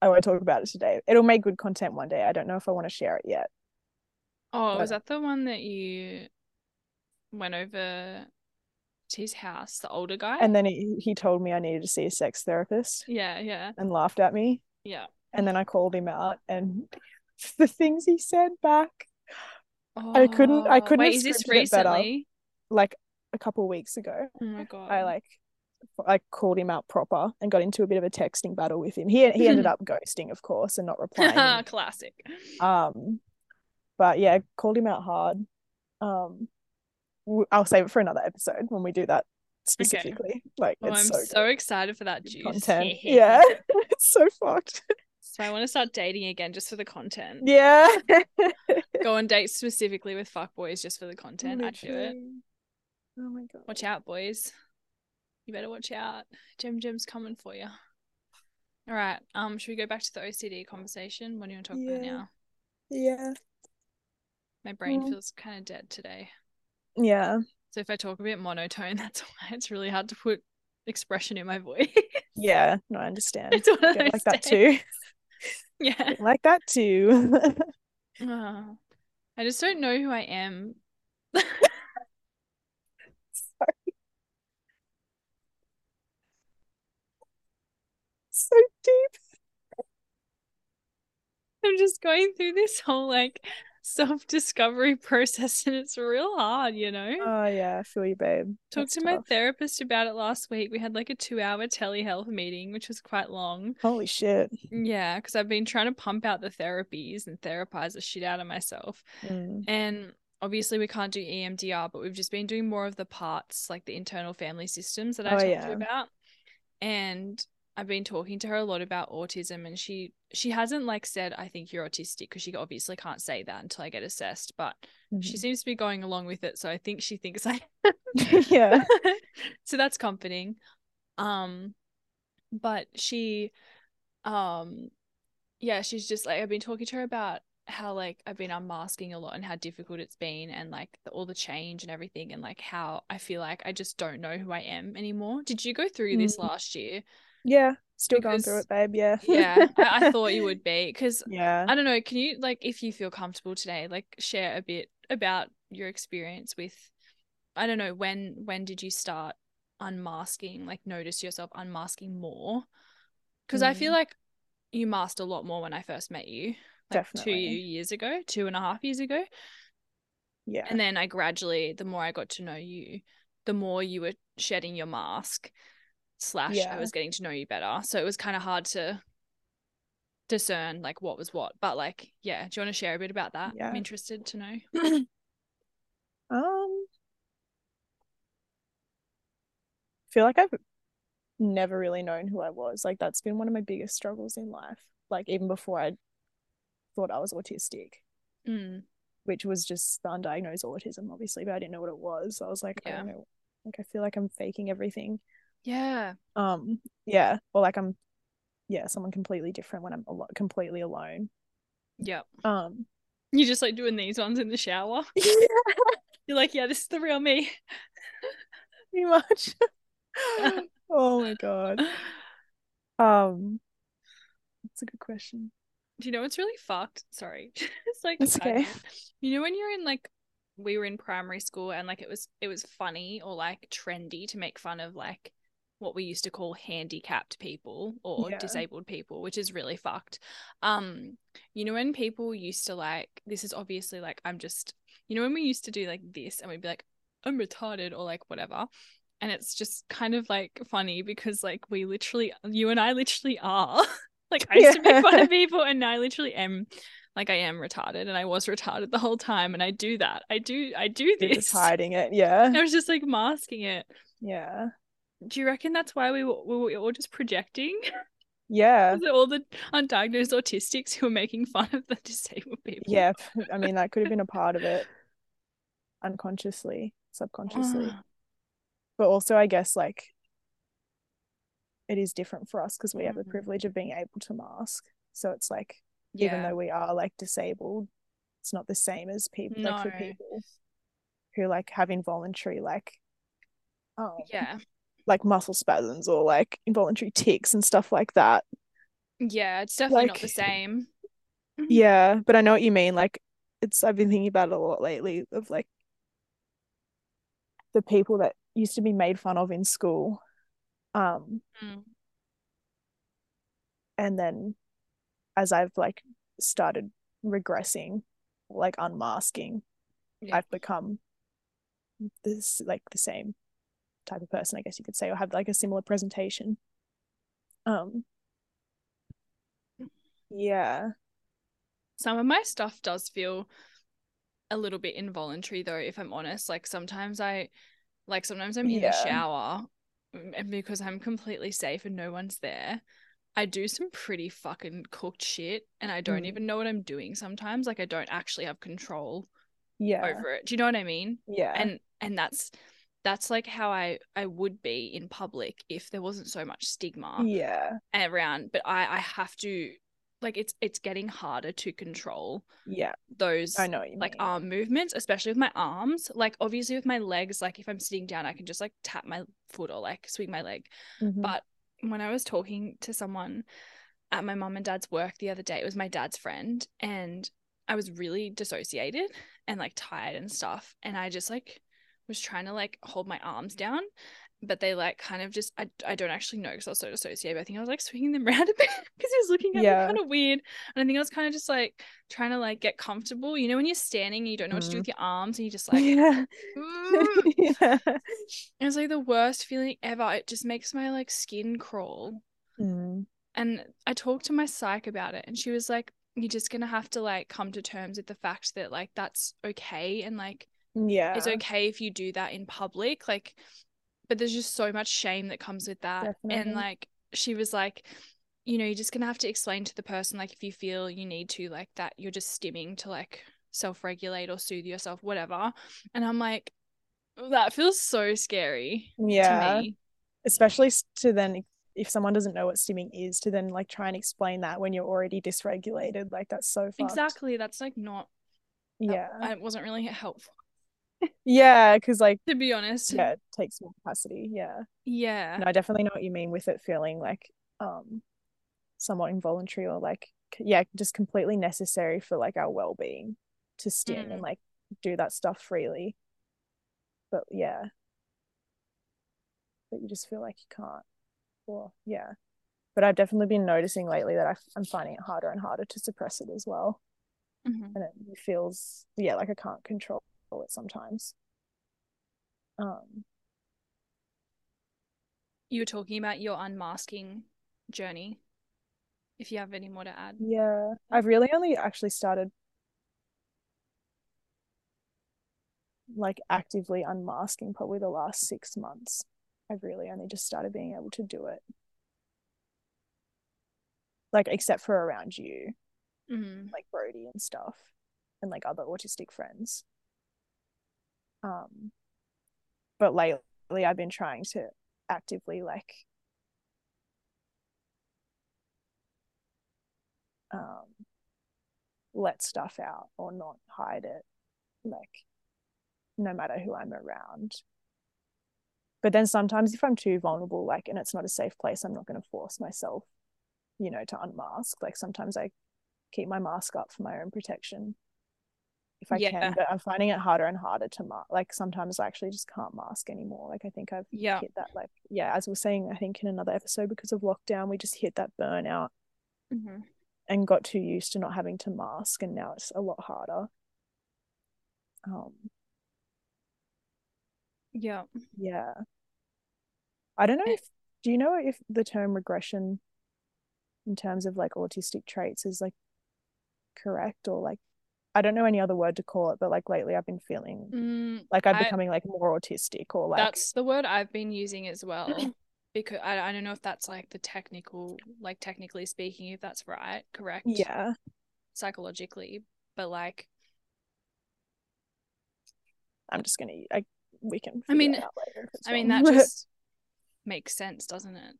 I won't talk about it today. It'll make good content one day. I don't know if I want to share it yet. oh was that the one that you went over to his house the older guy And then he, he told me I needed to see a sex therapist Yeah, yeah, and laughed at me. yeah. And then I called him out and (laughs) the things he said back, I couldn't- I Oh, couldn't Wait, is this recently? like a couple weeks ago. Oh my god. I like I called him out proper and got into a bit of a texting battle with him. He he ended (laughs) up ghosting, of course, and not replying. (laughs) classic. um But yeah, called him out hard. Um, I'll save it for another episode when we do that specifically. Like Oh, it's I'm so, so, excited for that juice. content. (laughs) yeah, (laughs) it's so fucked. So I want to start dating again just for the content. Yeah. (laughs) Go on dates specifically with fuck boys just for the content. I'd do it. Oh my god. Watch out, boys. You better watch out. Gem Gem's coming for you. All right. Um, should we go back to the OCD conversation? What do you want to talk about now? Yeah. My brain feels kind of dead today. Yeah. So if I talk a bit monotone, (laughs) that's why it's really hard to put expression in my voice. Yeah. (laughs) No, I understand. it's one of Get those (laughs) like that too. Yeah. Like that too. Oh, I just don't know who I am. Sorry. So deep. I'm just going through this whole like self-discovery (laughs) process and it's real hard, you know? Oh yeah, I feel you, babe. Talked That's to my therapist about it last week. We had like a two-hour telehealth meeting, which was quite long. Holy shit. Yeah, because I've been trying to pump out the therapies and therapize the shit out of myself. Mm. And obviously we can't do EMDR, but we've just been doing more of the parts, like the internal family systems that I Oh, talked to yeah. about. And I've been talking to her a lot about autism and she she hasn't like said I think you're autistic because she obviously can't say that until I get assessed, but she Mhm. seems to be going along with it, so I think she thinks I (laughs) yeah. (laughs) so that's comforting. Um but she um yeah, she's just like I've been talking to her about how like I've been unmasking a lot and how difficult it's been and like the, all the change and everything and like how I feel like I just don't know who I am anymore. Did you go through this Mm. last year? Yeah. Still going through it, babe. Yeah. Yeah, I, I (laughs) thought you would be because yeah. I don't know. Can you like, if you feel comfortable today, like share a bit about your experience with, I don't know, when when did you start unmasking? Like, notice yourself unmasking more? Because I feel Mm. like you masked a lot more when I first met you, like two years ago, two and a half years ago, Yeah. and then I gradually, the more I got to know you, the more you were shedding your mask. Slash, I was getting to know you better, so it was kind of hard to discern like what was what. But like, yeah, do you want to share a bit about that? Yeah. I'm interested to know. (clears throat) Um, feel like I've never really known who I was. Like that's been one of my biggest struggles in life. Like even before I thought I was autistic, Mm, which was just the undiagnosed autism, obviously, but I didn't know what it was. I was like, I don't know. Like I feel like I'm faking everything. Yeah, Um, yeah, or like I'm, yeah, someone completely different when I'm a lot completely alone. yep. Um, You just like doing these ones in the shower. (laughs) You're like, yeah, this is the real me. (laughs) pretty much. (laughs) oh my god. Um, that's a good question. Do you know what's really fucked? Sorry. it's like side okay. You know when you're in like we were in primary school and like it was it was funny or like trendy to make fun of like what we used to call handicapped people or Yeah. disabled people, which is really fucked. Um, you know when people used to like this is obviously like I'm just you know when we used to do like this and we'd be like I'm retarded or like whatever. And it's just kind of like funny because like we literally you and I literally are. (laughs) like I used to make fun of (laughs) people and I literally am like I am retarded and I was retarded the whole time and I do that. I do I do You're this. just hiding it. Yeah. (laughs) I was just like masking it. Yeah. Do you reckon that's why we were, we were all just projecting? (laughs) Yeah. All the undiagnosed autistics who were making fun of the disabled people? Yeah. (laughs) I mean, that could have been a part of it unconsciously, subconsciously. But also, I guess, like, it is different for us because we have the Mhm. privilege of being able to mask. So it's like, even though we are like disabled, it's not the same as people, like, for people who like have involuntary, like, oh, Yeah. Like muscle spasms or like involuntary tics and stuff like that. Yeah, it's definitely not the same. Yeah, but I know what you mean. Like, it's I've been thinking about it a lot lately of like the people that used to be made fun of in school. Um, Mm. and then as I've like started regressing, like unmasking, Yeah. I've become this like the same type of person, I guess you could say, or have like a similar presentation. Um, yeah, Some of my stuff does feel a little bit involuntary though, if I'm honest. Like sometimes I like sometimes I'm in Yeah. the shower mm, and because I'm completely safe and no one's there. I do some pretty fucking cooked shit and I don't Mm. even know what I'm doing sometimes. Like I don't actually have control Yeah. over it. Do you know what I mean? Yeah. And and that's that's like how I I would be in public if there wasn't so much stigma yeah. around. But I I have to like it's it's getting harder to control Yeah. those I know like mean. arm movements, especially with my arms. Like obviously with my legs, like if I'm sitting down, I can just like tap my foot or like swing my leg. Mhm. But when I was talking to someone at my mom and dad's work the other day, it was my dad's friend, and I was really dissociated and like tired and stuff. And I just like was trying to like hold my arms down, but they like kind of just, I, I don't actually know because I was so dissociated. But I think I was like swinging them (laughs) around a bit because he was looking at Yeah. me kind of weird. And I think I was kind of just like trying to like get comfortable. You know, when you're standing and you don't know what to do Mhm. with your arms and you just like, yeah. "Mm." (laughs) yeah. it was like the worst feeling ever. It just makes my like skin crawl. Mm. And I talked to my psych about it, and she was like, You're just gonna have to like come to terms with the fact that like that's okay and like Yeah. it's okay if you do that in public. Like, but there's just so much shame that comes with that. And like, she was like, You know, you're just gonna have to explain to the person, like, if you feel you need to, like, that you're just stimming to like self regulate or soothe yourself, whatever. And I'm like, That feels so scary Yeah. to me. Especially to then if someone doesn't know what stimming is to then like try and explain that when you're already dysregulated like that's so fucked. Exactly. That's like not, that- Yeah. Uh, it wasn't really helpful, Yeah, because like to be honest. yeah, it takes more capacity. Yeah. Yeah. No, I definitely know what you mean with it feeling like um somewhat involuntary or like yeah, just completely necessary for like our well-being to stim Mm. and like do that stuff freely. But yeah. But you just feel like you can't. Or yeah. But I've definitely been noticing lately that I, I'm finding it harder and harder to suppress it as well. Mhm. And it feels yeah, like I can't control it sometimes. Um You were talking about your unmasking journey. If you have any more to add. Yeah, I've really only actually started like actively unmasking probably the last six months. I've really only just started being able to do it. Like, except for around you, Mhm. like Brody and stuff, and like other autistic friends. Um, but lately I've been trying to actively like um let stuff out or not hide it like no matter who I'm around. But then sometimes if I'm too vulnerable like and it's not a safe place I'm not going to force myself you know to unmask. Like sometimes I keep my mask up for my own protection if I Yeah. can but I'm finding it harder and harder to mask like sometimes I actually just can't mask anymore like I think I've Yeah. hit that like yeah as we are saying I think in another episode because of lockdown we just hit that burnout Mhm. and got too used to not having to mask and now it's a lot harder um Yeah. yeah I don't know Eh. if do you know if the term regression in terms of like autistic traits is like correct or like I don't know any other word to call it but like lately I've been feeling Mm, like I'm I- becoming like more autistic or like that's the word I've been using as well. Because I, I don't know if that's like the technical, like technically speaking, if that's right, correct, yeah psychologically, but like, I'm just gonna I we can I mean- it out later if it's I mean, wrong. that (laughs) just makes sense, doesn't it?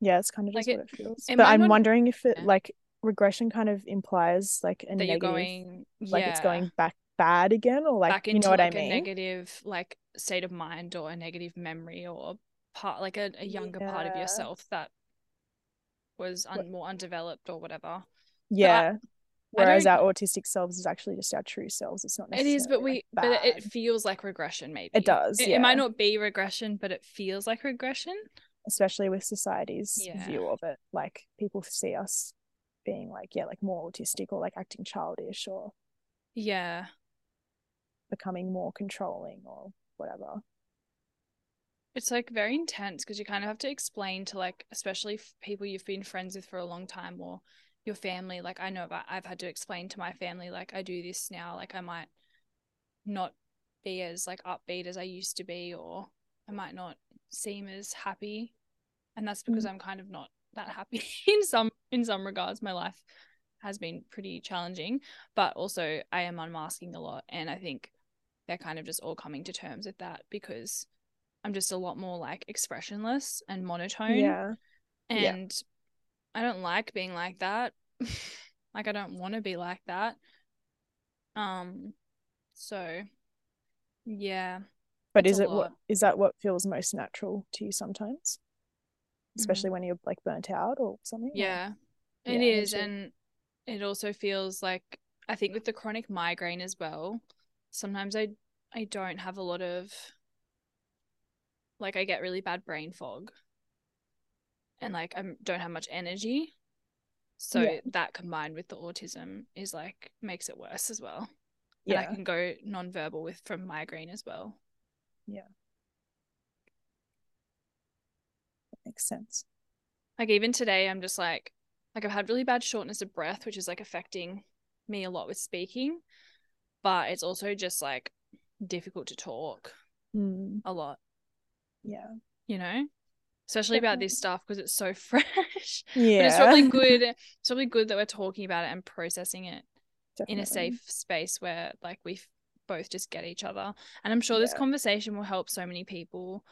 yeah it's kind of like just it- what it feels it but I'm wondering if it Yeah. like regression kind of implies like a That negative going, like it's going back bad again or like back you know what like I a mean negative like state of mind or a negative memory or part like a, a younger part of yourself that was un- more undeveloped or whatever. yeah whereas our autistic selves is actually just our true selves it's not It is, but necessarily, we like, but it, feels like regression maybe. It does, It, it might not be regression, but it feels like regression. especially with society's Yeah. view of it like people see us being like yeah like more autistic or like acting childish or Yeah. becoming more controlling or whatever It's like very intense because you kind of have to explain to like especially people you've been friends with for a long time or your family like I know I've had to explain to my family like I do this now like I might not be as like upbeat as I used to be, or I might not seem as happy. And that's because mm. I'm kind of not that happy (laughs) in some in some regards. My life has been pretty challenging, but also I am unmasking a lot, and I think they're kind of just all coming to terms with that because I'm just a lot more like expressionless and monotone. Yeah. And I don't like being like that. (laughs) like I don't want to be like that. Um so yeah. But is it what lot. is that what feels most natural to you sometimes? Especially mm-hmm. when you're like burnt out or something? or- Yeah. It Yeah, is and it also feels like I think with the chronic migraine as well, sometimes I I don't have a lot of like I get really bad brain fog. And like I don't have much energy. So Yeah. that combined with the autism is like makes it worse as well. And I can go nonverbal with from migraine as well. Makes sense. Like even today I'm just like like I've had really bad shortness of breath, which is like affecting me a lot with speaking. But it's also just like difficult to talk Mm, a lot, yeah. you know? Especially about this stuff because it's so (laughs) fresh. Yeah. But it's probably good (laughs) it's probably good that we're talking about it and processing it in a safe space where like we both just get each other. And I'm sure this conversation will help so many people.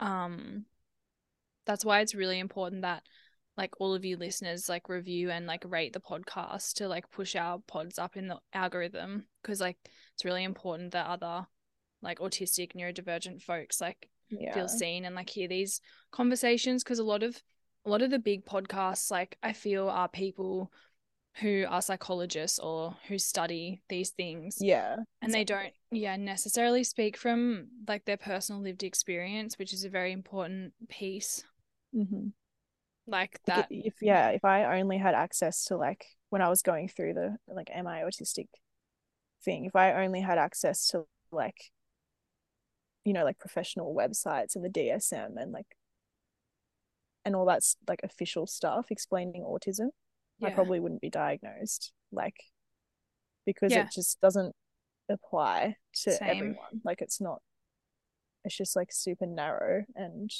Um that's why it's really important that like all of you listeners like review and like rate the podcast to like push our pods up in the algorithm because like it's really important that other like autistic neurodivergent folks like Yeah. feel seen and like hear these conversations because a lot of a lot of the big podcasts like I feel are people who are psychologists or who study these things Yeah. and they don't yeah necessarily speak from like their personal lived experience which is a very important piece Mhm. like Like, that if yeah, if I only had access to like when I was going through the like am I autistic thing, if I only had access to like you know like professional websites and the DSM and like and all that's like official stuff explaining autism, I probably wouldn't be diagnosed like because Yeah. it just doesn't apply to Same. everyone. Like it's not it's just like super narrow and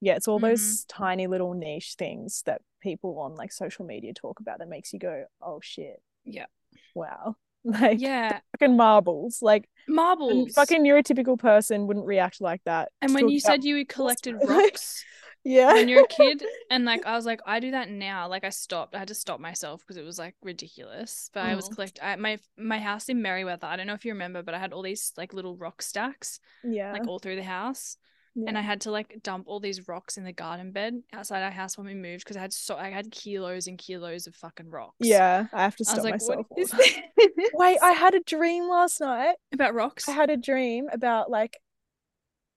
yeah, it's all Mhm. those tiny little niche things that people on like social media talk about that makes you go, oh shit. Yeah. Wow. (laughs) Like yeah fucking marbles. Like marbles fucking neurotypical person wouldn't react like that. and when you about- said you collected (laughs) rocks yeah. when you're a kid (laughs) and like I was like I do that now like I stopped I had to stop myself because it was like ridiculous but I was Mm. collect I, my my house in Merewether I don't know if you remember but I had all these like little rock stacks yeah. like all through the house and I had to like dump all these rocks in the garden bed outside our house when we moved because I had so I had kilos and kilos of fucking rocks yeah, I have to I stop was like myself. what is this Wait, I (laughs) had a dream last night. about rocks I had a dream about like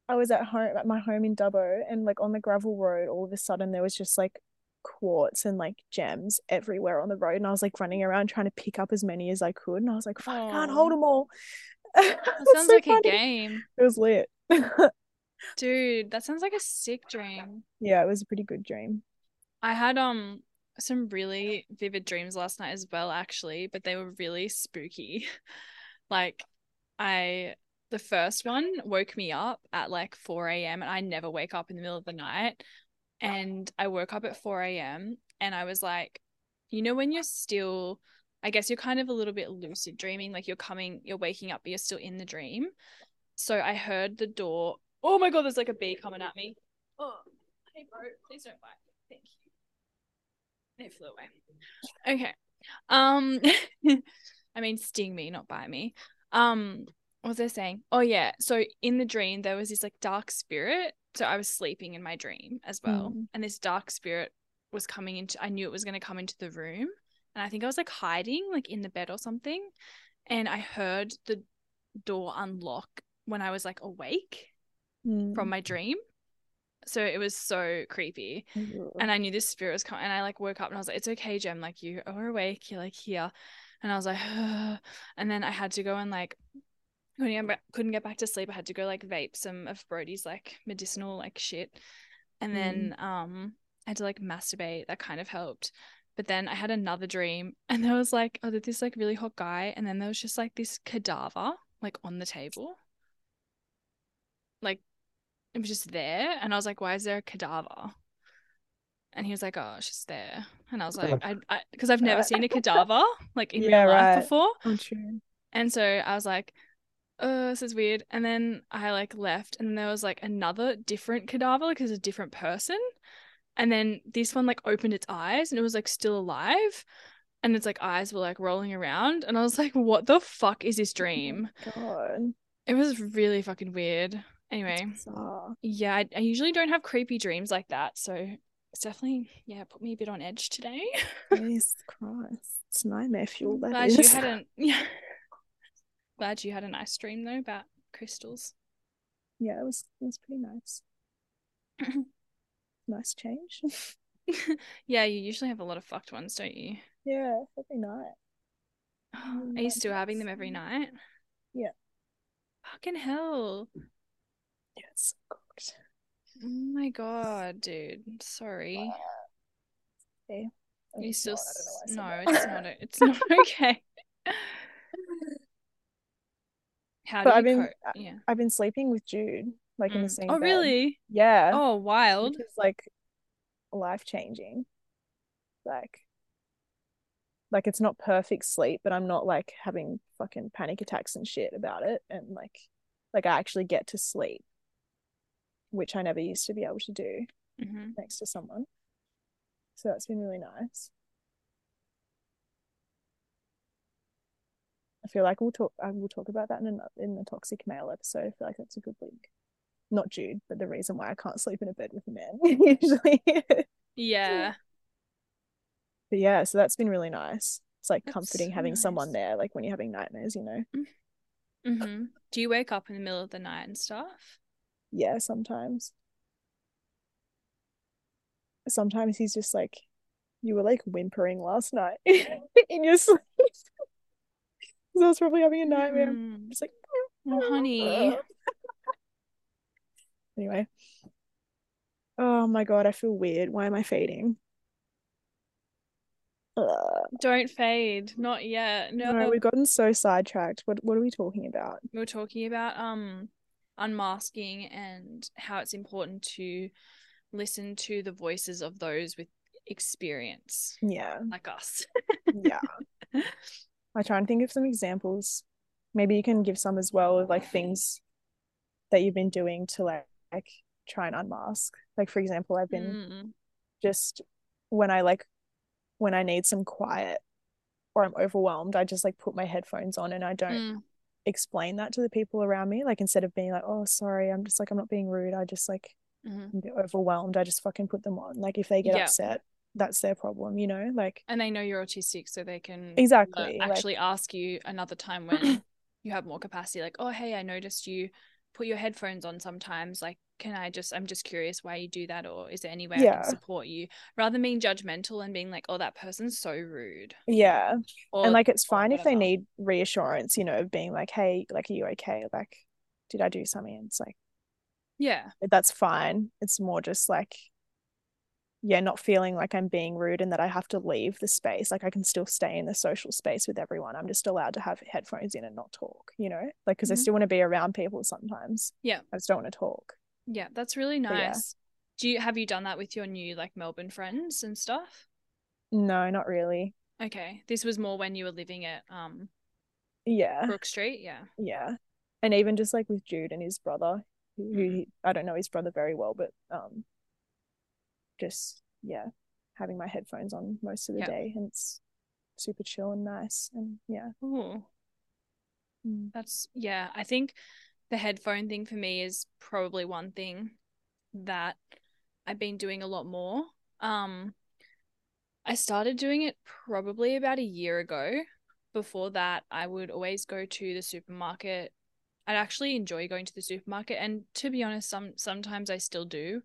I was at home at my home in Dubbo and like on the gravel road all of a sudden there was just like quartz and like gems everywhere on the road and I was like running around trying to pick up as many as I could and I was like fuck, I can't hold them all. (laughs) that sounds like a game It was lit. (laughs) dude that sounds like a sick dream yeah, it was a pretty good dream. I had um some really vivid dreams last night as well, actually, but they were really spooky. (laughs) Like I the first one woke me up at like 4 a.m. and I never wake up in the middle of the night. And I woke up at 4 a.m. and I was like, you know, when you're still, I guess you're kind of a little bit lucid dreaming, like you're coming, you're waking up, but you're still in the dream. So I heard the door. Oh my god, there's like a bee coming at me. Oh, hey bro, please don't bite. Thank you. It flew away. Okay. Um (laughs) I mean sting me, not bite me. Um what was I saying? Oh yeah. So in the dream there was this like dark spirit. So I was sleeping in my dream as well. Mm. And this dark spirit was coming into I knew it was gonna come into the room. And I think I was like hiding, like in the bed or something. And I heard the door unlock when I was like awake Mm. from my dream. So it was so creepy. Ugh. And I knew this spirit was coming. And I like woke up and I was like, it's okay, Gem. Like you are awake. You're like here. And I was like, (sighs) and then I had to go and like couldn't get, back, couldn't get back to sleep. I had to go like vape some of Brody's like medicinal like shit. And then um I had to like masturbate. That kind of helped. But then I had another dream (laughs) and there was like, oh, there's this like really hot guy. And then there was just like this cadaver like on the table. Like it was just there. And I was like, why is there a cadaver? And he was like, oh, it's just there. And I was like, I, I, because I've never uh, seen a (laughs) cadaver like in Yeah, real life right. before. Oh, true. And so I was like, oh, this is weird. And then I like left, and there was like another different cadaver, like it was a different person. And then this one like opened its eyes and it was like still alive. And its like eyes were like rolling around. And I was like, what the fuck is this oh dream? God. It was really fucking weird. Anyway, yeah, I, I usually don't have creepy dreams like that. So it's definitely, yeah, put me a bit on edge today. (laughs) Jesus Christ. It's nightmare fuel, that Glad you is. hadn't, (laughs) yeah. Glad you had a nice dream though about crystals. Yeah, it was it was pretty nice. (clears throat) nice change. (laughs) yeah, you usually have a lot of fucked ones, don't you? yeah, every night. (gasps) Are you still having them every night? Yeah. Fucking hell. Yeah, it's so cooked. Oh my god, dude. Sorry. Okay. You still not, I s- don't know why I no, it's not it's not (laughs) okay. (laughs) How But do I've been- cope? Yeah. I've been sleeping with Jude, like in the Mm. same Oh bed. really? Yeah. Oh wild. Which is like life changing. Like like it's not perfect sleep, but I'm not like having fucking panic attacks and shit about it. And like like I actually get to sleep, which I never used to be able to do hmm next to someone. So that's been really nice. I feel like we'll talk I will talk about that in a, in the toxic male episode. I feel like that's a good link. Not Jude, but the reason why I can't sleep in a bed with a man (laughs) usually. Yeah. (laughs) But yeah, so that's been really nice. It's like That's comforting so having someone there, like when you're having nightmares, you know? hmm Do you wake up in the middle of the night and stuff? Yeah, sometimes. Sometimes he's just like, you were like whimpering last night in your sleep. Because I was probably having a nightmare. Mm. just like, Oh, honey. (laughs) Anyway. Oh my God, I feel weird. Why am I fading? Ugh. Don't fade. Not yet. No. No, we've gotten so sidetracked. What what are we talking about? we were talking about um unmasking and how it's important to listen to the voices of those with experience Yeah, like us. (laughs) yeah. (laughs) I try and think of some examples. Maybe you can give some as well of like things that you've been doing to like, like try and unmask. Like for example, I've been Mm. just when I like when I need some quiet or I'm overwhelmed, I just like put my headphones on and I don't Mm. Explain that to the people around me. Like instead of being like, oh sorry, I'm just like I'm not being rude. I just like Mhm. Bit overwhelmed. I just fucking put them on. Like if they get Yeah. upset, that's their problem, you know? Like And they know you're autistic, so they can uh, exactly. Like actually ask you another time when (clears throat) you have more capacity, like, oh, hey, I noticed you put your headphones on sometimes. Like, can I just, I'm just curious why you do that, or is there any way I can support you? Rather than being judgmental and being like, oh, that person's so rude. yeah. Or, and like it's fine if they need reassurance, you know, of being like, hey, like, are you okay? Like, did I do something? And it's like, yeah. that's fine. It's more just like, yeah, not feeling like I'm being rude and that I have to leave the space. Like I can still stay in the social space with everyone. I'm just allowed to have headphones in and not talk, you know? Like, because I Mhm. still want to be around people sometimes. Yeah. I just don't want to talk. Yeah, that's really But yeah. nice. Do you have you done that with your new like Melbourne friends and stuff? No, not really. Okay. This was more when you were living at um Yeah. Brook Street, yeah. Yeah. And even just like with Jude and his brother, who Mhm. he, I don't know his brother very well, but um just yeah, having my headphones on most of the Yeah. day and it's super chill and nice and yeah. Ooh. Mm. That's yeah, I think the headphone thing for me is probably one thing that I've been doing a lot more. Um I started doing it probably about a year ago. Before that, I would always go to the supermarket. I'd actually enjoy going to the supermarket and to be honest, some sometimes I still do.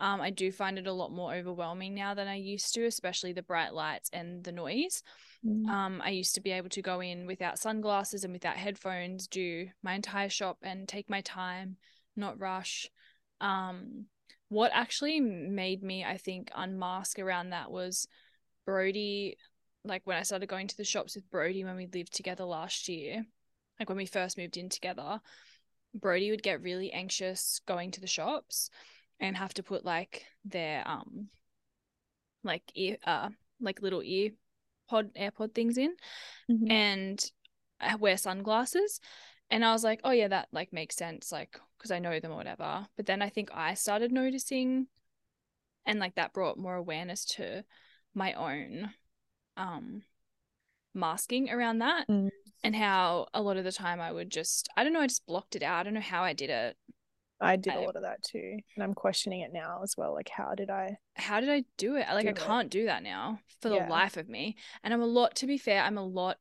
Um I do find it a lot more overwhelming now than I used to, especially the bright lights and the noise. Mm. Um, I used to be able to go in without sunglasses and without headphones, do my entire shop and take my time, not rush. Um, what actually made me, I think, unmask around that was Brody, like when I started going to the shops with Brody when we lived together last year, like when we first moved in together, Brody would get really anxious going to the shops and have to put like their um like ear uh like little ear pod AirPod things in Mhm. and I wear sunglasses. And I was like, oh yeah, that like makes sense, like because I know them or whatever. But then I think I started noticing, and like that brought more awareness to my own um masking around that Mm. and how a lot of the time I would just I don't know, I just blocked it out. I don't know how I did it. I did a I- lot of that too. And I'm questioning it now as well. Like, how did I? How did I do it? Like I Do it. can't do that now for the life of me. And I'm a lot to be fair, I'm a lot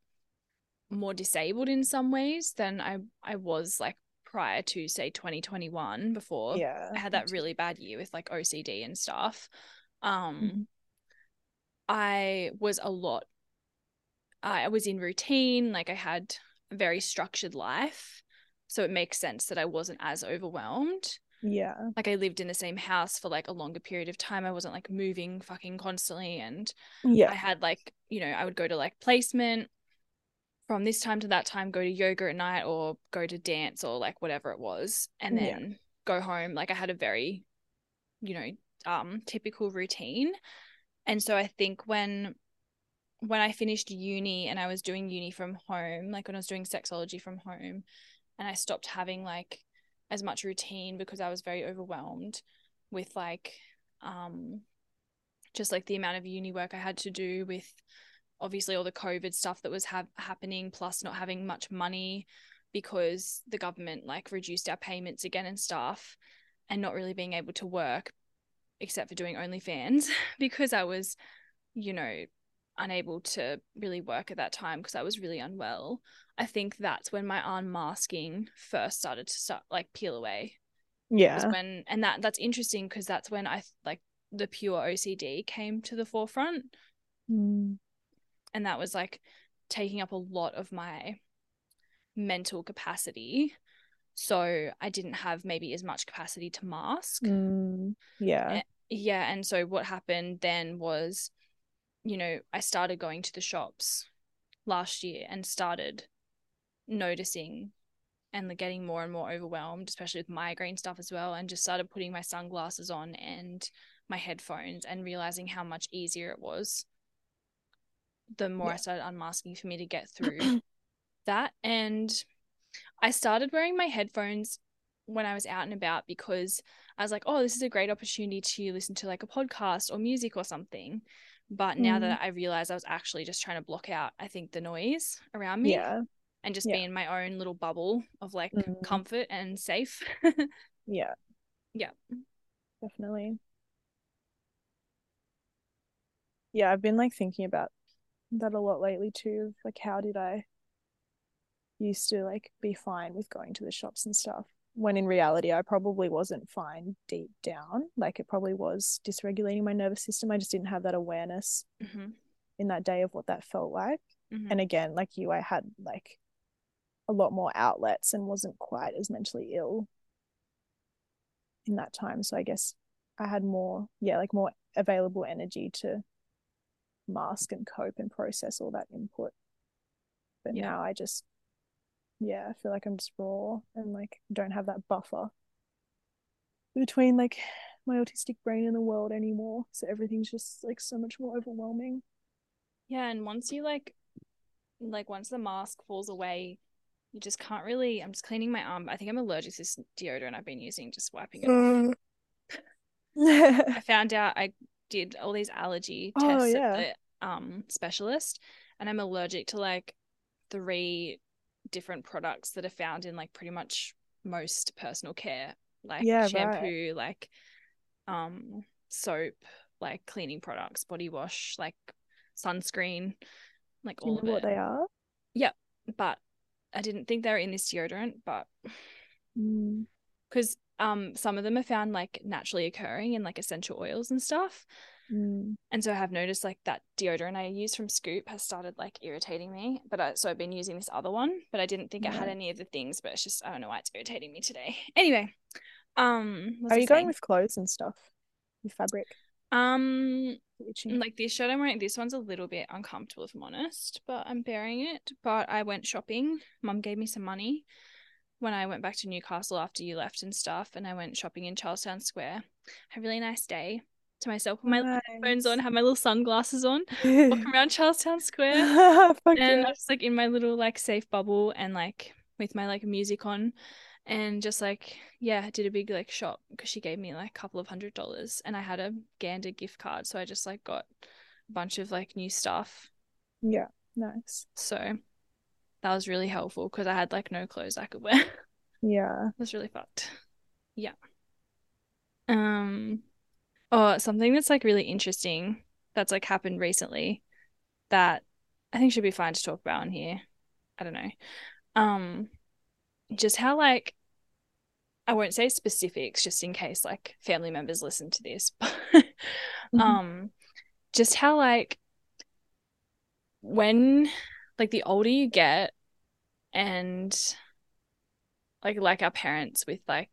more disabled in some ways than I I was like prior to say 2021 before Yeah. I had that really bad year with like OCD and stuff. Um Mhm. I was a lot I was in routine, like I had a very structured life. So it makes sense that I wasn't as overwhelmed. Yeah. Like I lived in the same house for like a longer period of time. I wasn't like moving fucking constantly and Yeah. I had like, you know, I would go to like placement from this time to that time, go to yoga at night or go to dance or like whatever it was, and Yeah. then go home. Like I had a very, you know, um, typical routine. And so I think when when I finished uni and I was doing uni from home, like when I was doing sexology from home, and I stopped having like as much routine because I was very overwhelmed with like um just like the amount of uni work I had to do with obviously all the COVID stuff that was ha- happening, plus not having much money because the government like reduced our payments again and stuff, and not really being able to work except for doing OnlyFans (laughs) because I was, you know, unable to really work at that time because I was really unwell. I think that's when my unmasking first started to start like peel away Yeah. when and that that's interesting because that's when I like the pure OCD came to the forefront Mm. and that was like taking up a lot of my mental capacity so I didn't have maybe as much capacity to mask Mm. Yeah. yeah and so what happened then was you know I started going to the shops last year and started noticing and like, getting more and more overwhelmed especially with migraine stuff as well and just started putting my sunglasses on and my headphones and realizing how much easier it was the more I started unmasking for me to get through (clears throat) that and I started wearing my headphones when I was out and about because I was like, oh, this is a great opportunity to listen to like a podcast or music or something. But now Mm. that I realized I was actually just trying to block out, I think, the noise around me Yeah. and just Yeah. be in my own little bubble of like Mm. comfort and safe. (laughs) Yeah. Yeah. Definitely. Yeah, I've been like thinking about that a lot lately too. Like, how did I used to like be fine with going to the shops and stuff? When in reality, I probably wasn't fine deep down. Like, it probably was dysregulating my nervous system. I just didn't have that awareness hmm in that day of what that felt like. hmm And again, like you, I had like a lot more outlets and wasn't quite as mentally ill in that time. So I guess I had more, yeah, like more available energy to mask and cope and process all that input. But Yeah. now I just, yeah, I feel like I'm just raw and like don't have that buffer between like my autistic brain and the world anymore. So everything's just like so much more overwhelming. Yeah. And once you like, like once the mask falls away, you just can't really. I'm just cleaning my arm. I think I'm allergic to this deodorant I've been using, just wiping it off. I (laughs) found out I did all these allergy Oh, tests yeah. at the um specialist, and I'm allergic to like three different products that are found in like pretty much most personal care, like Yeah, right. shampoo, like um soap, like cleaning products, body wash, like sunscreen, like Do you all of know what it. they are? Yep, but I didn't think they were in this deodorant, but Mm. because um some of them are found like naturally occurring in like essential oils and stuff. Mm. And so I have noticed like that deodorant I use from Scoop has started like irritating me. But I, so I've been using this other one, but I didn't think it had any of the things. But it's just I don't know why it's irritating me today. (laughs) Anyway, um, Are you going with clothes and stuff? With fabric? Um, Bleaching. like this shirt I'm wearing, this one's a little bit uncomfortable if I'm honest, but I'm bearing it. But I went shopping. Mum gave me some money when I went back to Newcastle after you left and stuff, and I went shopping in Charlestown Square. Had a really nice day to myself with my phones on, have my little sunglasses on, walk (laughs) around Charlestown Square. (laughs) And yeah. I was like in my little like safe bubble and like with my like music on and just like yeah did a big like shop because she gave me like a couple of hundred dollars and I had a Gander gift card so I just like got a bunch of like new stuff Yeah, nice. so that was really helpful because I had like no clothes I could wear (laughs) it Yeah. was really fucked yeah um oh something that's like really interesting that's like happened recently that I think should be fine to talk about on here. I don't know. Um just how like I won't say specifics just in case like family members listen to this, (laughs) but Mhm. um just how like when like the older you get and like like our parents with like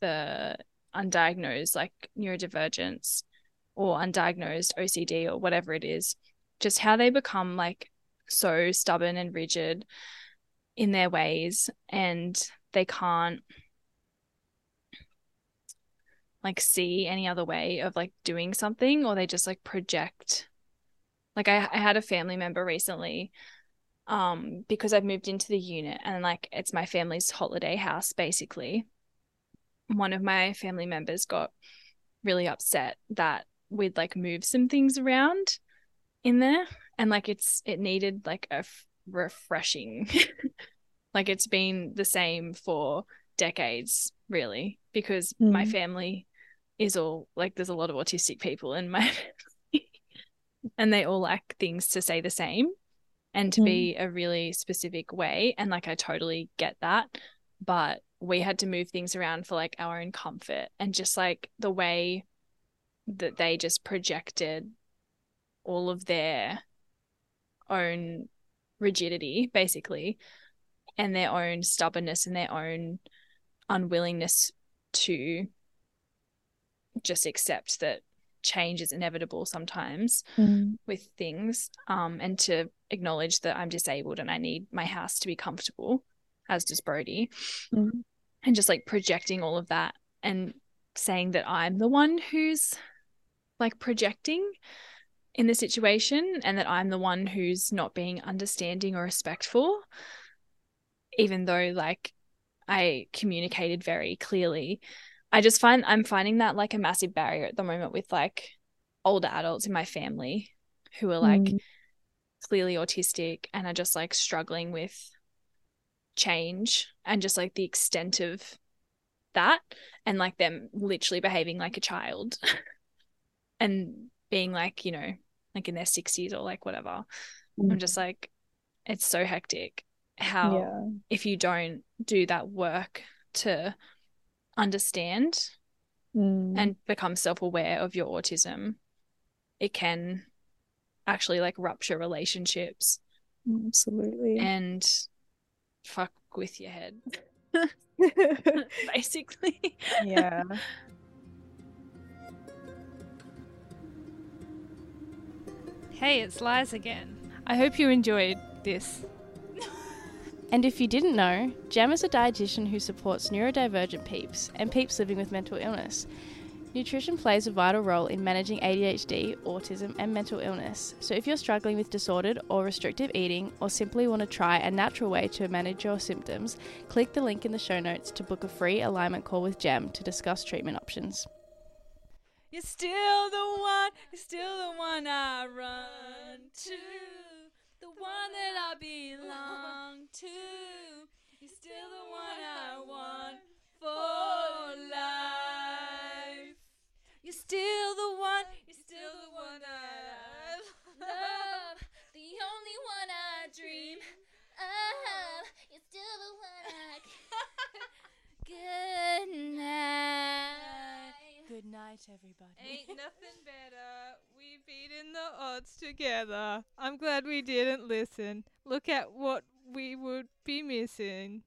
the undiagnosed like neurodivergence or undiagnosed OCD or whatever it is, just how they become like so stubborn and rigid in their ways and they can't like see any other way of like doing something or they just like project. Like I, I had a family member recently um because I've moved into the unit and like it's my family's holiday house basically one of my family members got really upset that we'd like move some things around in there and like it's it needed like a f- refreshing (laughs) like it's been the same for decades really because my Mm. family is all like there's a lot of autistic people in my family (laughs) and they all like things to say the same and to Mm. be a really specific way and like I totally get that but we had to move things around for like our own comfort and just like the way that they just projected all of their own rigidity basically and their own stubbornness and their own unwillingness to just accept that change is inevitable sometimes Mm. with things um and to acknowledge that I'm disabled and I need my house to be comfortable as does Brody Mm. And just like projecting all of that and saying that I'm the one who's like projecting in the situation and that I'm the one who's not being understanding or respectful even though like I communicated very clearly I just find I'm finding that like a massive barrier at the moment with like older adults in my family who are like Mm. clearly autistic and are just like struggling with change and just like the extent of that and like them literally behaving like a child (laughs) and being like you know like in their 60s or like whatever i'm just like it's so hectic how Yeah. if you don't do that work to understand Mm. and become self-aware of your autism it can actually like rupture relationships Absolutely. and fuck with your head (laughs) (laughs) basically yeah. Hey, it's Liz again. I hope you enjoyed this. And if you didn't know, Gem is a dietitian who supports neurodivergent peeps and peeps living with mental illness. Nutrition plays a vital role in managing ADHD, autism, and mental illness. So if you're struggling with disordered or restrictive eating, or simply want to try a natural way to manage your symptoms, click the link in the show notes to book a free alignment call with Gem to discuss treatment options. You're still the one, you're still the one I run to, the one that I belong to. You're still the one I want for life. You're still the one, you're still the one I love, the only one I dream of. You're still the one I. (laughs) Good night. Good night, everybody. Ain't nothing better. We beaten the odds together. I'm glad we didn't listen. Look at what we would be missing.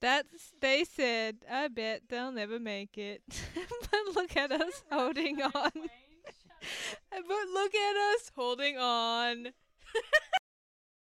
That's they said. I bet they'll never make it. (laughs) (laughs) (laughs) but look at us holding on. But look at us holding on.